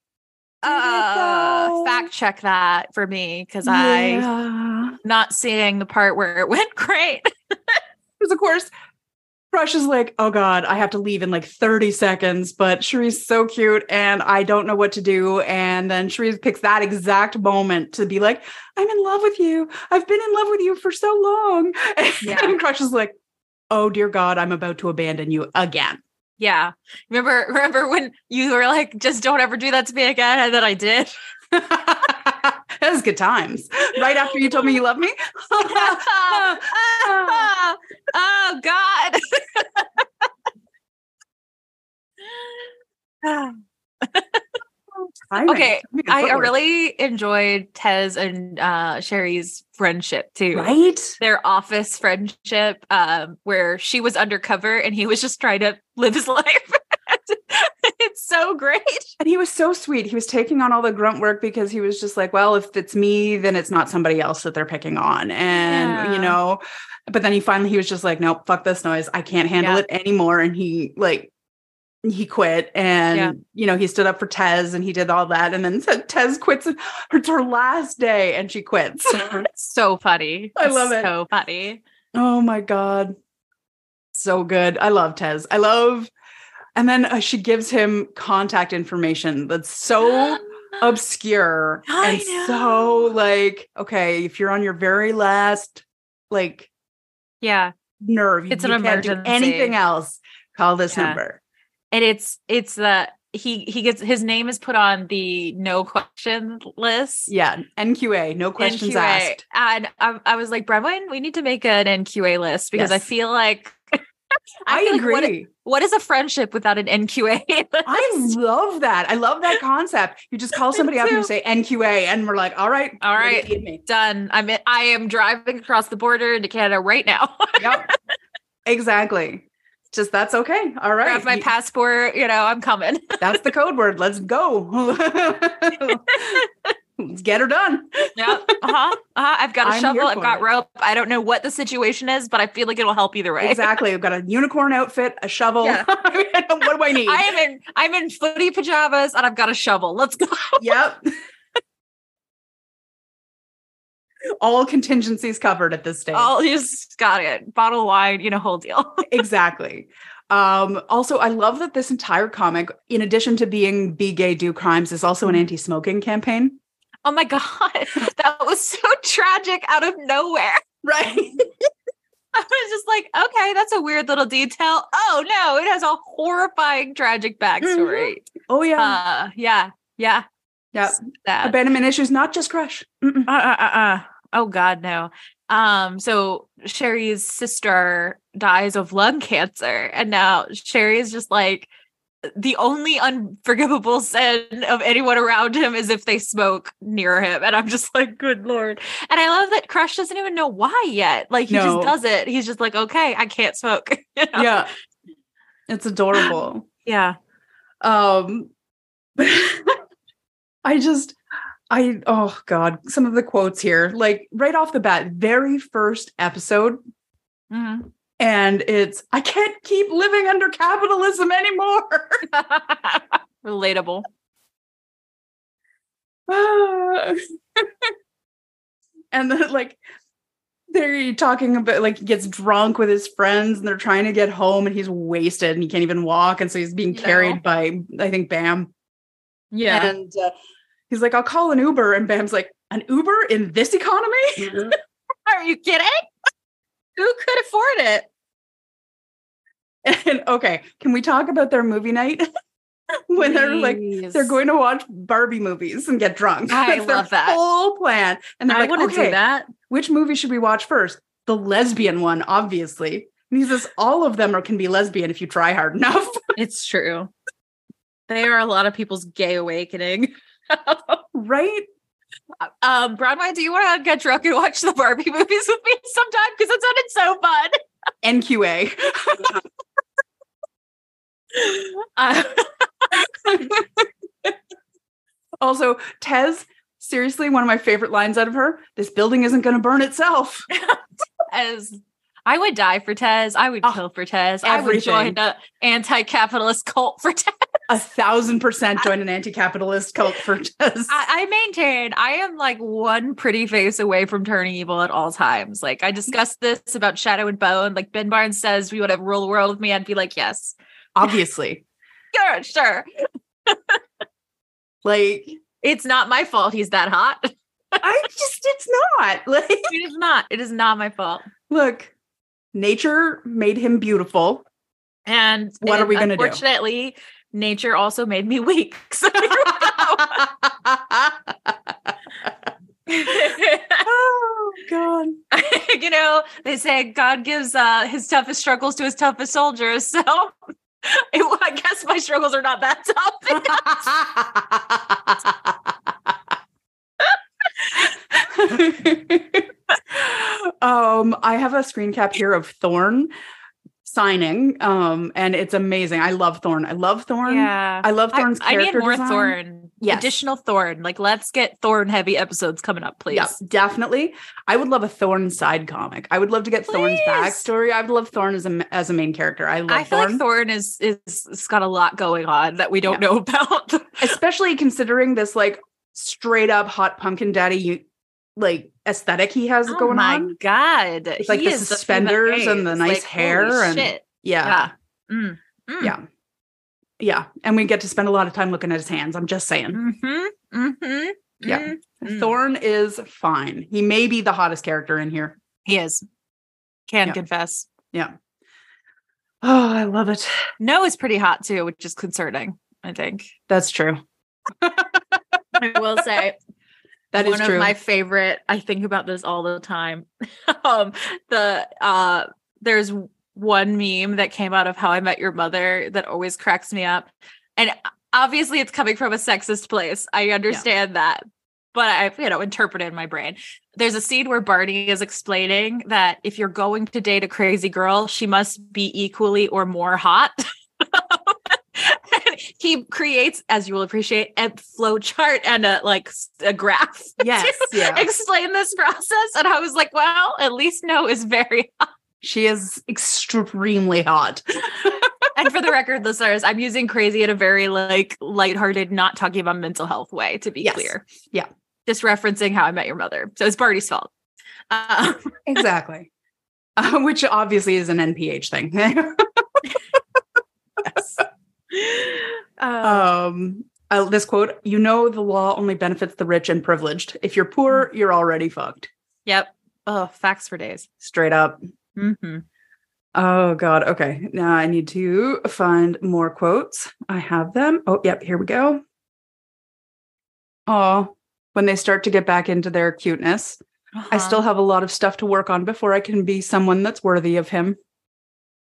Uh, fact check that for me because I Yeah. not seeing the part where it went great. Because of course, Crush is like, oh God, I have to leave in like 30 seconds, but Cherie's so cute and I don't know what to do. And then Cherie picks that exact moment to be like, I'm in love with you. I've been in love with you for so long. Yeah. And Crush is like, oh dear God, I'm about to abandon you again. Yeah. Remember remember when you were like, just don't ever do that to me again? And then I did. that was good times. Right after you told me you love me. oh God. Okay. Tell me the I really enjoyed Tez and uh Cherie's friendship too. right. Their office friendship, um, where she was undercover and he was just trying to live his life. It's so great. And he was so sweet. He was taking on all the grunt work because he was just like, well, if it's me, then it's not somebody else that they're picking on. And, you know, but then he finally, he was just like, nope, fuck this noise. I can't handle Yeah. it anymore. And he like, he quit and, Yeah. you know, he stood up for Tez and he did all that. And then said Tez quits. It's her last day and she quits. So funny. I love it. So funny. Oh my God. So good. I love Tez. I love, and then uh, she gives him contact information that's so obscure I and so like, okay, if you're on your very last like yeah. nerve, It's you an can't do emergency. anything else, call this Yeah. number. and it's it's the he he gets his name is put on the no question list. Yeah. NQA, no questions NQA. asked. And I, I was like, Bronwyn, we need to make an NQA list because I feel like I, like agree. what- what is a friendship without an NQA? I love that. I love that concept. You just call somebody up and you say NQA, and we're like, all right, All right. to feed me. done. I'm in, I am driving across the border into Canada right now. Yep. exactly. Just that's okay. All right. Grab my passport. You know, I'm coming. That's the code word. Let's go. Let's get her done. Yeah. Uh-huh. uh-huh. I've got a I'm shovel. I've got it. rope. I don't know what the situation is, but I feel like it'll help either way. Exactly. I've got a unicorn outfit, a shovel. Yeah. what do I need? I am in I'm in footy pajamas and I've got a shovel. Let's go. yep. All contingencies covered at this stage. Oh, you just got it. Bottle of wine, you know, whole deal. exactly. Um, also, I love that this entire comic, in addition to being be gay, do crimes, is also an Mm-hmm. anti-smoking campaign. Oh my god. That was so tragic out of nowhere. Right. I was just like, okay, that's a weird little detail. Oh no, it has a horrifying tragic backstory. oh yeah. Uh yeah, yeah. yeah. Abandonment issues, not just crush. Uh, uh, uh, uh. Oh God, no. Um, so Cherie's sister dies of lung cancer, and now Sherry is just like the only unforgivable sin of anyone around him is if they smoke near him. And I'm just like, good lord. And I love that Crush doesn't even know why yet. Like he No. just does it. He's just like, okay, I can't smoke. You know? Yeah. It's adorable. Yeah. um I just I oh god, some of the quotes here, like right off the bat, very first episode, Mhm. And it's I can't keep living under capitalism anymore. Relatable. and then like they're talking about like he gets drunk with his friends and they're trying to get home and he's wasted and he can't even walk and so he's being carried by I think Bam Yeah. and uh, he's like I'll call an Uber and Bam's like an Uber in this economy Are you kidding? Who could afford it? and okay can we talk about their movie night when they're like they're going to watch Barbie movies and get drunk I That's their love that. whole plan and they're I like want to okay do that. which movie should we watch first? The lesbian one, obviously. And he says all of them are, can be lesbian if you try hard enough. It's true. They are a lot of people's gay awakening. right? Um, Bronwyn, do you want to get drunk and watch the Barbie movies with me sometime? Because it sounded so fun. NQA. Uh, also, Tez, seriously, one of my favorite lines out of her this building isn't going to burn itself. as I would die for Tez, I would Oh, kill for Tez. I would join an anti-capitalist cult for Tez. A thousand percent join an anti capitalist cult for just I, I maintain I am like one pretty face away from turning evil at all times. Like I discussed this about Shadow and Bone. Like Ben Barnes says, we would have rule the world with me. I'd be like, yes, Obviously. sure, sure. Like, It's not my fault. He's that hot. I just, it's not. Like, it is not. It is not my fault. look, nature made him beautiful. And What are we gonna do? Unfortunately, nature also made me weak. So here we go. oh, God. you know, they say God gives uh, his toughest struggles to his toughest soldiers. So it, I guess my struggles are not that tough. um, I have a screen cap here of Thorn signing. Um, and it's amazing. I love Thorn. I love Thorn. yeah. I love I, Thorn's I need more design. Thorn. Yes. Additional Thorn. Like, let's get Thorn heavy episodes coming up, please. Yeah, definitely. I would love a Thorn side comic. I would love to get Thorn's backstory. I would love Thorn as a as a main character. I love I feel Thorn, like Thorn is is it's got a lot going on that we don't Yeah. know about. especially considering this like straight up hot pumpkin daddy you- like aesthetic he has going on. oh going my on. god! It's like He the suspenders female and the nice Like, hair holy and- shit. Yeah, Yeah. Mm. Mm. yeah, yeah. And we get to spend a lot of time looking at his hands. I'm just saying. Mm-hmm. Mm-hmm. Yeah. Mm. Thorn is fine. He may be the hottest character in here. He is. Can Yeah. confess. Yeah. Oh, I love it. No is pretty hot too, which is concerning. I think. That's true. I will say That is one true. of my favorite. I think about this all the time. um, the uh, there's one meme that came out of How I Met Your Mother that always cracks me up, and obviously it's coming from a sexist place. I understand that, but I you know interpret it in my brain. There's a scene where Barney is explaining that if you're going to date a crazy girl, she must be equally or more hot. He creates, as you will appreciate, a flow chart and a like a graph. Yes, to yeah. explain this process. And I was like, well, at least no is very hot. She is extremely hot. and for the record, listeners, I'm using crazy in a very like lighthearted, not talking about mental health way, to be Yes. clear. Yeah. Just referencing how I met your mother. So it's Barney's fault. Um, exactly. Uh, which obviously is an NPH thing. yes. Um, uh, this quote: "You know, the law only benefits the rich and privileged. If you're poor, you're already fucked." yep. Oh, facts for days. Straight up. hmm Oh God. Okay. Now I need to find more quotes. I have them. Oh, yep. Here we go. Oh, when they start to get back into their cuteness, I still have a lot of stuff to work on before I can be someone that's worthy of him.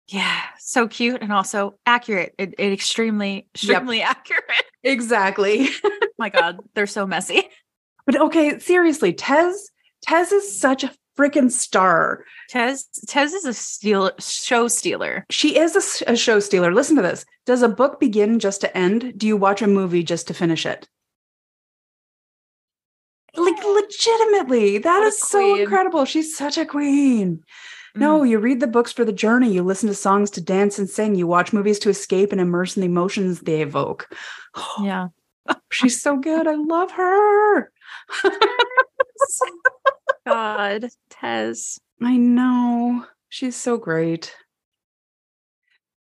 Yeah. So cute and also accurate. It, it extremely, extremely accurate. Exactly. my God. They're so messy. But okay, seriously, Tez, Tez is such a freaking star. Tez Tez is a steal show stealer. She is a show stealer. Listen to this. Does a book begin just to end? Do you watch a movie just to finish it? Like legitimately, that What a is so incredible. She's such a queen. No, Mm. you read the books for the journey. You listen to songs to dance and sing. You watch movies to escape and immerse in the emotions they evoke. Yeah. She's so good. I love her. God, Tez. I know. She's so great.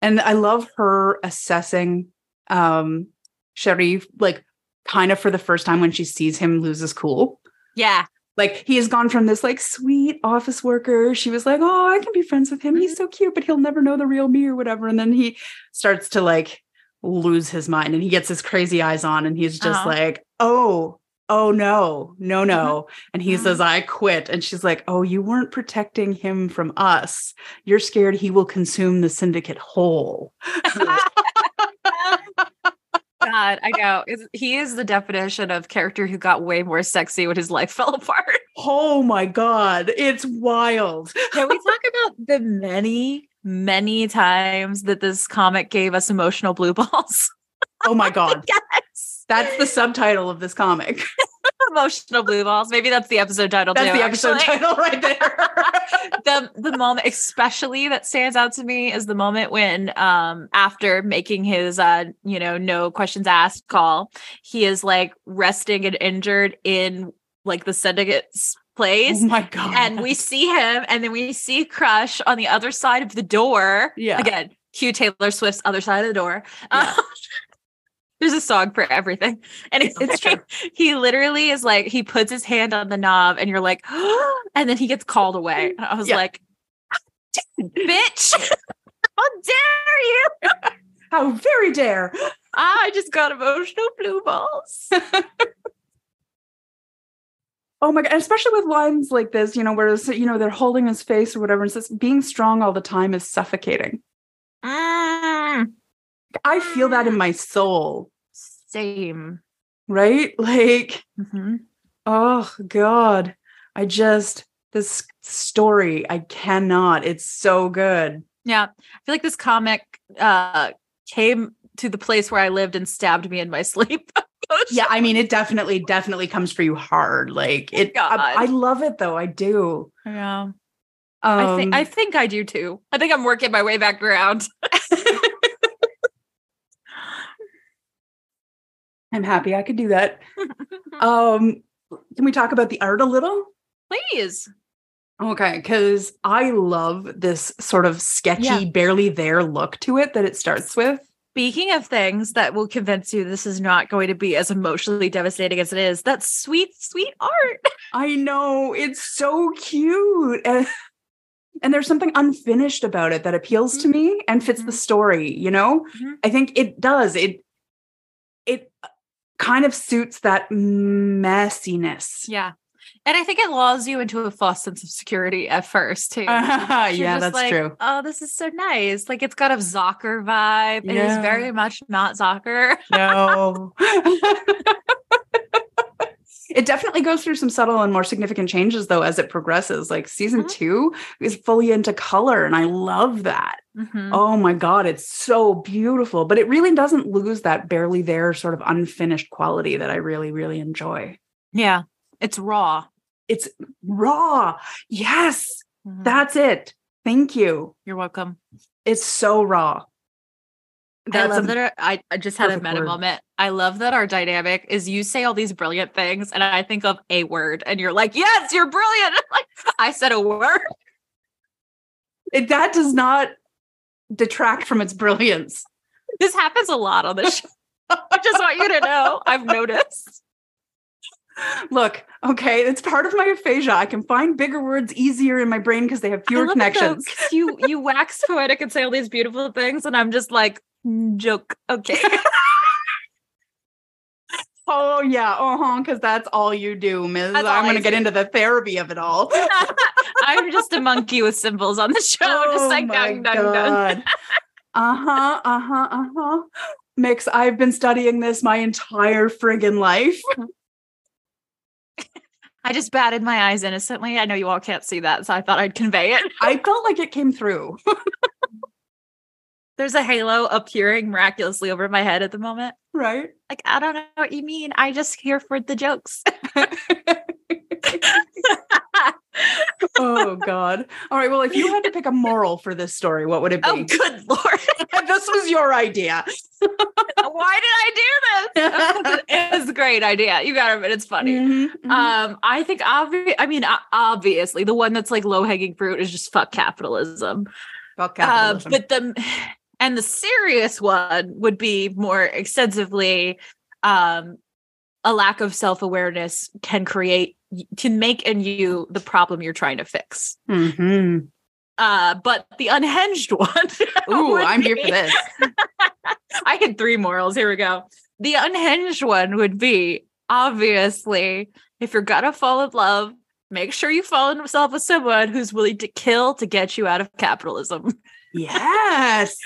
And I love her assessing um Cherie like kind of for the first time when she sees him lose his cool. Yeah. Like he has gone from this like sweet office worker. She was like, "Oh, I can be friends with him. He's mm-hmm. so cute, but he'll never know the real me or whatever." And then he starts to like lose his mind and he gets his crazy eyes on and he's just Uh-huh. like, "Oh, oh no. No, no." Mm-hmm. And he says, mm-hmm. "I quit." And she's like, "Oh, you weren't protecting him from us. You're scared he will consume the syndicate whole." God, I know. He is the definition of character who got way more sexy when his life fell apart. oh my god, it's wild. Can we talk about the many, many times that this comic gave us emotional blue balls? Oh my god. yes. That's the subtitle of this comic. Emotional blue balls. Maybe that's the episode title. That's too, the episode actually. title right there. the the moment especially that stands out to me is the moment when um after making his uh you know no questions asked call he is like resting and injured in like the syndicate's place oh my god. and we see him and then we see crush on the other side of the door Yeah. again cue taylor swift's other side of the door Yeah. Uh, there's a song for everything and It's- it's true. he literally is like he puts his hand on the knob and you're like and then he gets called away and i was Yeah. like bitch how dare you How very dare. i just got emotional blue balls Oh my god, and especially with lines like this, you know, where it's, you know, they're holding his face or whatever, and says being strong all the time is suffocating. Mm, I feel that in my soul, same right? Like, Mhm. oh god. I just this story, I cannot. It's so good. yeah i feel like this comic uh came to the place where i lived and stabbed me in my sleep Yeah, I mean, it definitely, definitely comes for you hard. Like it. I, I love it though. I do. yeah Um, I think I think I do too. I think I'm working my way back around. I'm happy I could do that. Um, can we talk about the art a little? Please. Okay, because I love this sort of sketchy, Yeah. barely there look to it that it starts with. Speaking of things that will convince you this is not going to be as emotionally devastating as it is, that's sweet, sweet art. I know it's so cute. And, and there's something unfinished about it that appeals to me and fits the Mhm. story, you know? Mhm. I think it does. It kind of suits that messiness. Yeah. And I think it lulls you into a false sense of security at first too. yeah, You're that's like, true. Oh, this is so nice. Like it's got a Zocker vibe. It is very much not Zocker. No. It definitely goes through some subtle and more significant changes though as it progresses. Like season Mhm. two is fully into color, and I love that. Mhm. Oh my God, it's so beautiful, but it really doesn't lose that barely there sort of unfinished quality that I really, really enjoy. Yeah. It's raw. It's raw. Yes, Mhm. that's it. Thank you. You're welcome. It's so raw. I love a- that our, I, I just had a meta word. moment. I love that our dynamic is you say all these brilliant things and I think of a word and you're like, yes, you're brilliant. like I said a word. it, that does not detract from its brilliance. This happens a lot on this show. I just want you to know. I've noticed. Look, okay, it's part of my aphasia. I can find bigger words easier in my brain because they have fewer connections. though, you you wax poetic and say all these beautiful things, and I'm just like "Mm, joke. Okay, Oh yeah, uh-huh, because that's all you do, Ms. That's I'm gonna get do. into the therapy of it all. I'm just a monkey with cymbals on the show, just like dun dun dun. Uh-huh, uh-huh, uh-huh. Mix, I've been studying this my entire friggin' life. I just batted my eyes innocently. I know you all can't see that, so I thought I'd convey it. I felt like it came through. There's a halo appearing miraculously over my head at the moment. right? Like, I don't know what you mean. I just here for the jokes. oh god. All right. Well, if you had to pick a moral for this story, what would it be? oh, good lord. this was your idea. Why did I do this? it was a great idea. You got it. admit, it's funny. Mhm, mhm. Um, I think obvi- I mean, obviously, the one that's like low hanging fruit is just fuck capitalism. Fuck Uh, capitalism. but the and the serious one would be more extensively um a lack of self-awareness can create can make in you the problem you're trying to fix. Mhm. Uh but the unhinged one. Ooh, I'm here for this. I had three morals. Here we go. The unhinged one would be obviously if you're gonna fall in love, make sure you fall in love with someone who's willing to kill to get you out of capitalism. Yes.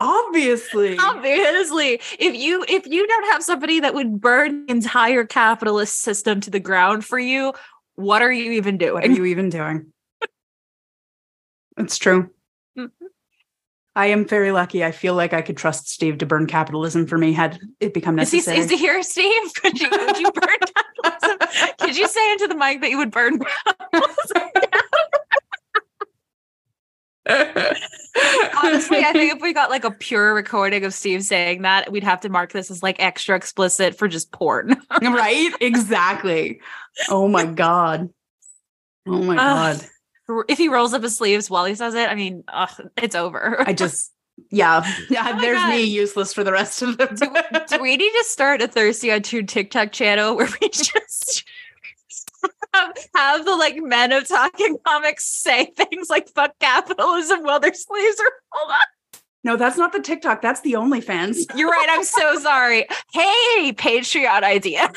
Obviously. Obviously, if you if you don't have somebody that would burn the entire capitalist system to the ground for you, what are you even What are you even doing? It's true. Mhm. I am very lucky. I feel like I could trust Steve to burn capitalism for me had it become Is he, necessary. is he here, Steve? Could you, would you burn capitalism? Could you say into the mic that you would burn capitalism? Honestly, I think if we got like a pure recording of Steve saying that, we'd have to mark this as like extra explicit for just porn. right? Exactly. Oh my god. Oh my god. if he rolls up his sleeves while he says it, I mean, ugh, it's over. I just yeah. Yeah, Oh there's me useless for the rest of the do, do we need to start a thirsty on Toon TikTok channel where we just have, the like men of talking comics say things like fuck capitalism while their sleeves are hold up. No, that's not the TikTok. That's the OnlyFans. You're right. I'm so sorry. Hey, Patreon idea.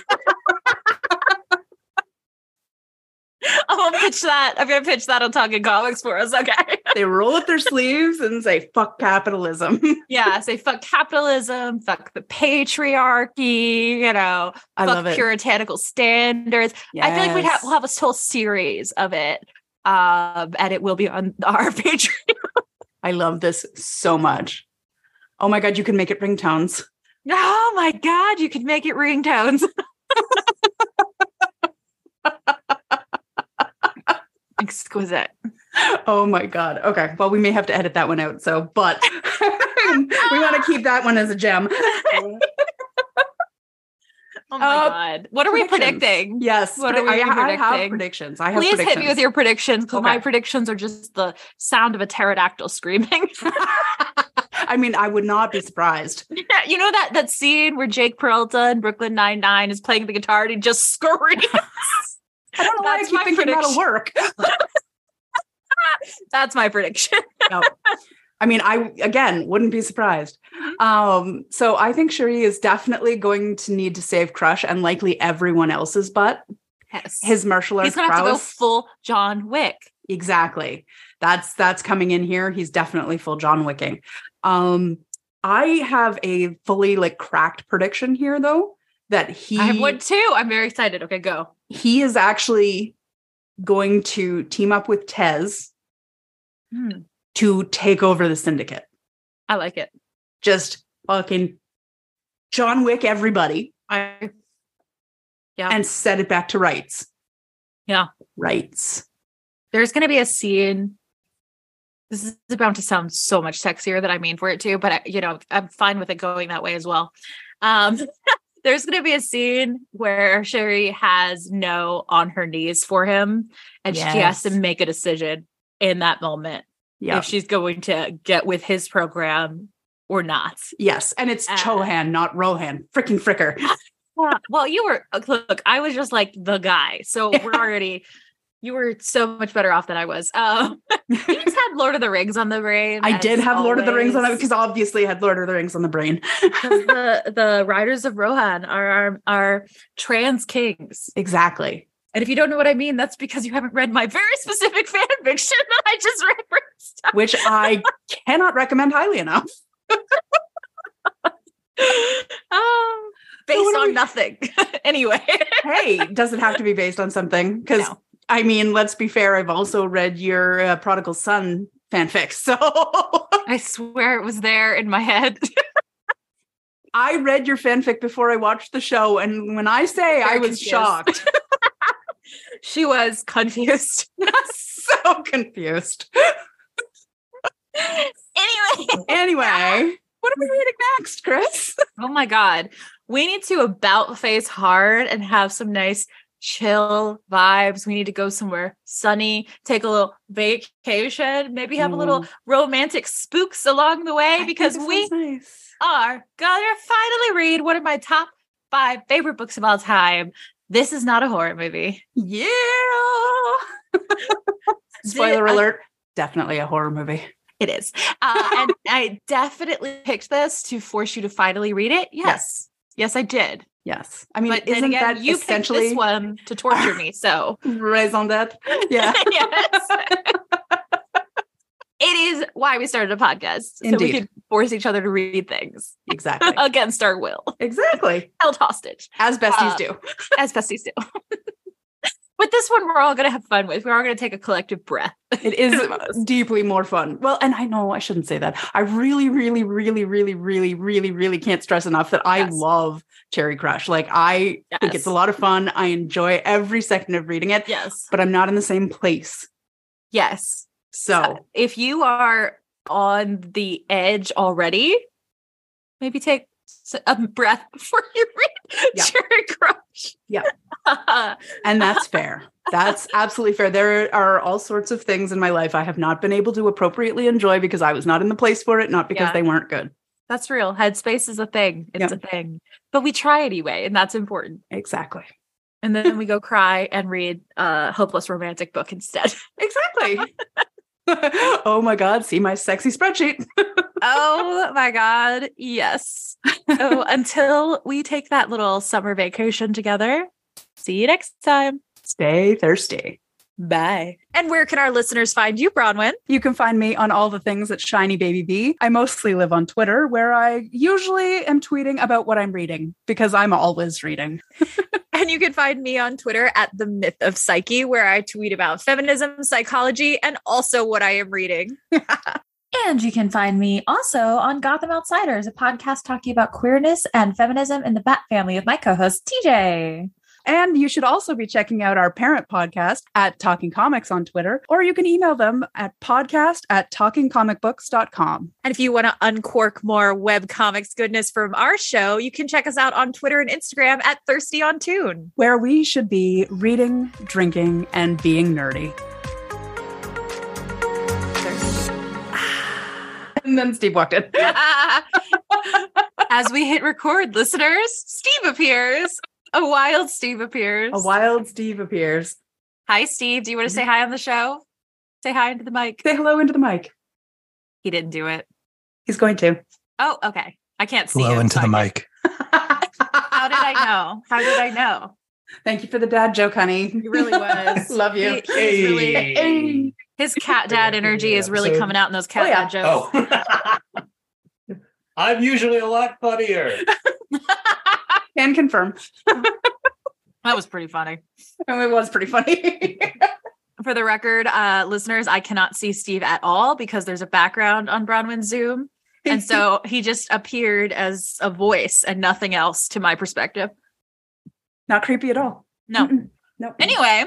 I'm gonna pitch that. I'm gonna pitch that on Talking Comics for us. Okay. They roll up their sleeves and say "fuck capitalism." yeah. Say fuck capitalism. Fuck the patriarchy. You know. I fuck love it. puritanical standards. I feel like we'd have we'll have a whole series of it. Um, and it will be on our Patreon. I love this so much. Oh my god, you can make it ringtones. Oh my god, you can make it ringtones. Exquisite. Oh my god. Okay. Well, we may have to edit that one out. So, but we want to keep that one as a gem. Oh my Uh, god. What are we predicting? Yes. What are we I, I have predicting? predictions. I have Please hit me with your predictions because my predictions are just the sound of a pterodactyl screaming. I mean, I would not be surprised. Yeah, you know that that scene where Jake Peralta in Brooklyn Nine Nine is playing the guitar and he just screams. I don't know why I keep thinking that'll work. That's my prediction. No. I mean, I again wouldn't be surprised. Mm-hmm. Um, so I think Cherie is definitely going to need to save Crush and likely everyone else's butt. Yes. His martial arts He's gonna have to go prowess. full John Wick. Exactly. That's that's coming in here. He's definitely full John Wicking. Um, I have a fully like cracked prediction here though. that he I have one too. I'm very excited. Okay, go. He is actually going to team up with Tez Hmm, to take over the syndicate. I like it. Just fucking John Wick everybody I yeah. and set it back to rights. Yeah. Rights. There's going to be a scene. This is about to sound so much sexier than I mean for it to, but I, you know, I'm fine with it going that way as well. Um, there's going to be a scene where Cherie has no on her knees for him, and she has to make a decision in that moment Yeah. if she's going to get with his program or not. yes. And it's Uh, Chohan, not Rohan. Freaking fricker. Well, you were look. I was just like the guy, so we're already. You were so much better off than I was. Um, you just had Lord of the Rings on the brain. I did have Lord of the Rings on it always. because obviously I had Lord of the Rings on the brain. the the riders of Rohan are our, our trans kings. exactly. And if you don't know what I mean, that's because you haven't read my very specific fan fiction that I just referenced. Which I cannot recommend highly enough. um, based on we- nothing. anyway, hey, does it have to be based on something? Because No. I mean, let's be fair. I've also read your uh, Prodigal Son fanfic, so I swear it was there in my head. I read your fanfic before I watched the show, and when I say I was confused. shocked, she was confused. so confused. anyway, Anyway, what are we reading next, Chris? oh my god, we need to about face hard and have some nice chill vibes. We need to go somewhere sunny, take a little vacation, maybe have a little romantic spooks along the way because we nice. are gonna finally read one of my top five favorite books of all time. This is not a horror movie. Yeah. Spoiler I- alert. Definitely a horror movie. It is. Uh, and I definitely picked this to force you to finally read it. Yes. Yes, I did. Yes. I mean, but isn't again, that you essentially this one to torture me. So raison d'etre? Yeah. yes. it is why we started a podcast. So we could force each other to read things exactly. against our will, exactly. held hostage, As besties Uh, do. as besties do. With this one, we're all going to have fun with. We're all going to take a collective breath. It is deeply more fun. Well, and I know I shouldn't say that. I really, really, really, really, really, really, really can't stress enough that I Yes. love Cherry Crush. Like I think it's a lot of fun. I enjoy every second of reading it, Yes. but I'm not in the same place. Yes. So if you are on the edge already, maybe take a breath before you read Yeah. Cherry Crush. Yeah. And that's fair. That's absolutely fair. There are all sorts of things in my life I have not been able to appropriately enjoy because I was not in the place for it, not because Yeah. they weren't good. that's real. Headspace is a thing. It's a thing. But we try anyway, and that's important. Exactly. And then we go cry and read a hopeless romantic book instead. Exactly. oh my God. See my sexy spreadsheet. Oh my God. Yes. So until we take that little summer vacation together, see you next time. Stay thirsty. Bye. And where can our listeners find you, Bronwyn? You can find me on all the things at Shiny Baby Bee. I mostly live on Twitter, where I usually am tweeting about what I'm reading because I'm always reading. And you can find me on Twitter at the Myth of Psyche, where I tweet about feminism, psychology, and also what I am reading. and you can find me also on Gotham Outsiders, a podcast talking about queerness and feminism in the Bat family with my co-host TJ. And you should also be checking out our parent podcast at Talking Comics on Twitter, or you can email them at podcast at talkingcomicbooks.com. And if you want to uncork more web comics goodness from our show, you can check us out on Twitter and Instagram at Thirsty on Toon. where we should be reading, drinking, and being nerdy. And then Steve walked in. As we hit record, listeners, Steve appears. A wild Steve appears. A wild Steve appears. Hi, Steve. Do you want to say hi on the show? Say hi into the mic. Say hello into the mic. He didn't do it. He's going to. Oh, okay. I can't see Hello him, into so the I mic. How did I know? How did I know? Thank you for the dad joke, honey. He really was. Love you. He- he's really- Hey. His cat dad energy is really episode. coming out in those cat Oh, yeah. dad jokes. Oh. I'm usually a lot funnier. Can't Can confirm. That was pretty funny. it was pretty funny. For the record, uh, listeners, I cannot see Steve at all because there's a background on Bronwyn's Zoom. And so he just appeared as a voice and nothing else to my perspective. Not creepy at all. No. Mm-mm. No. Anyway,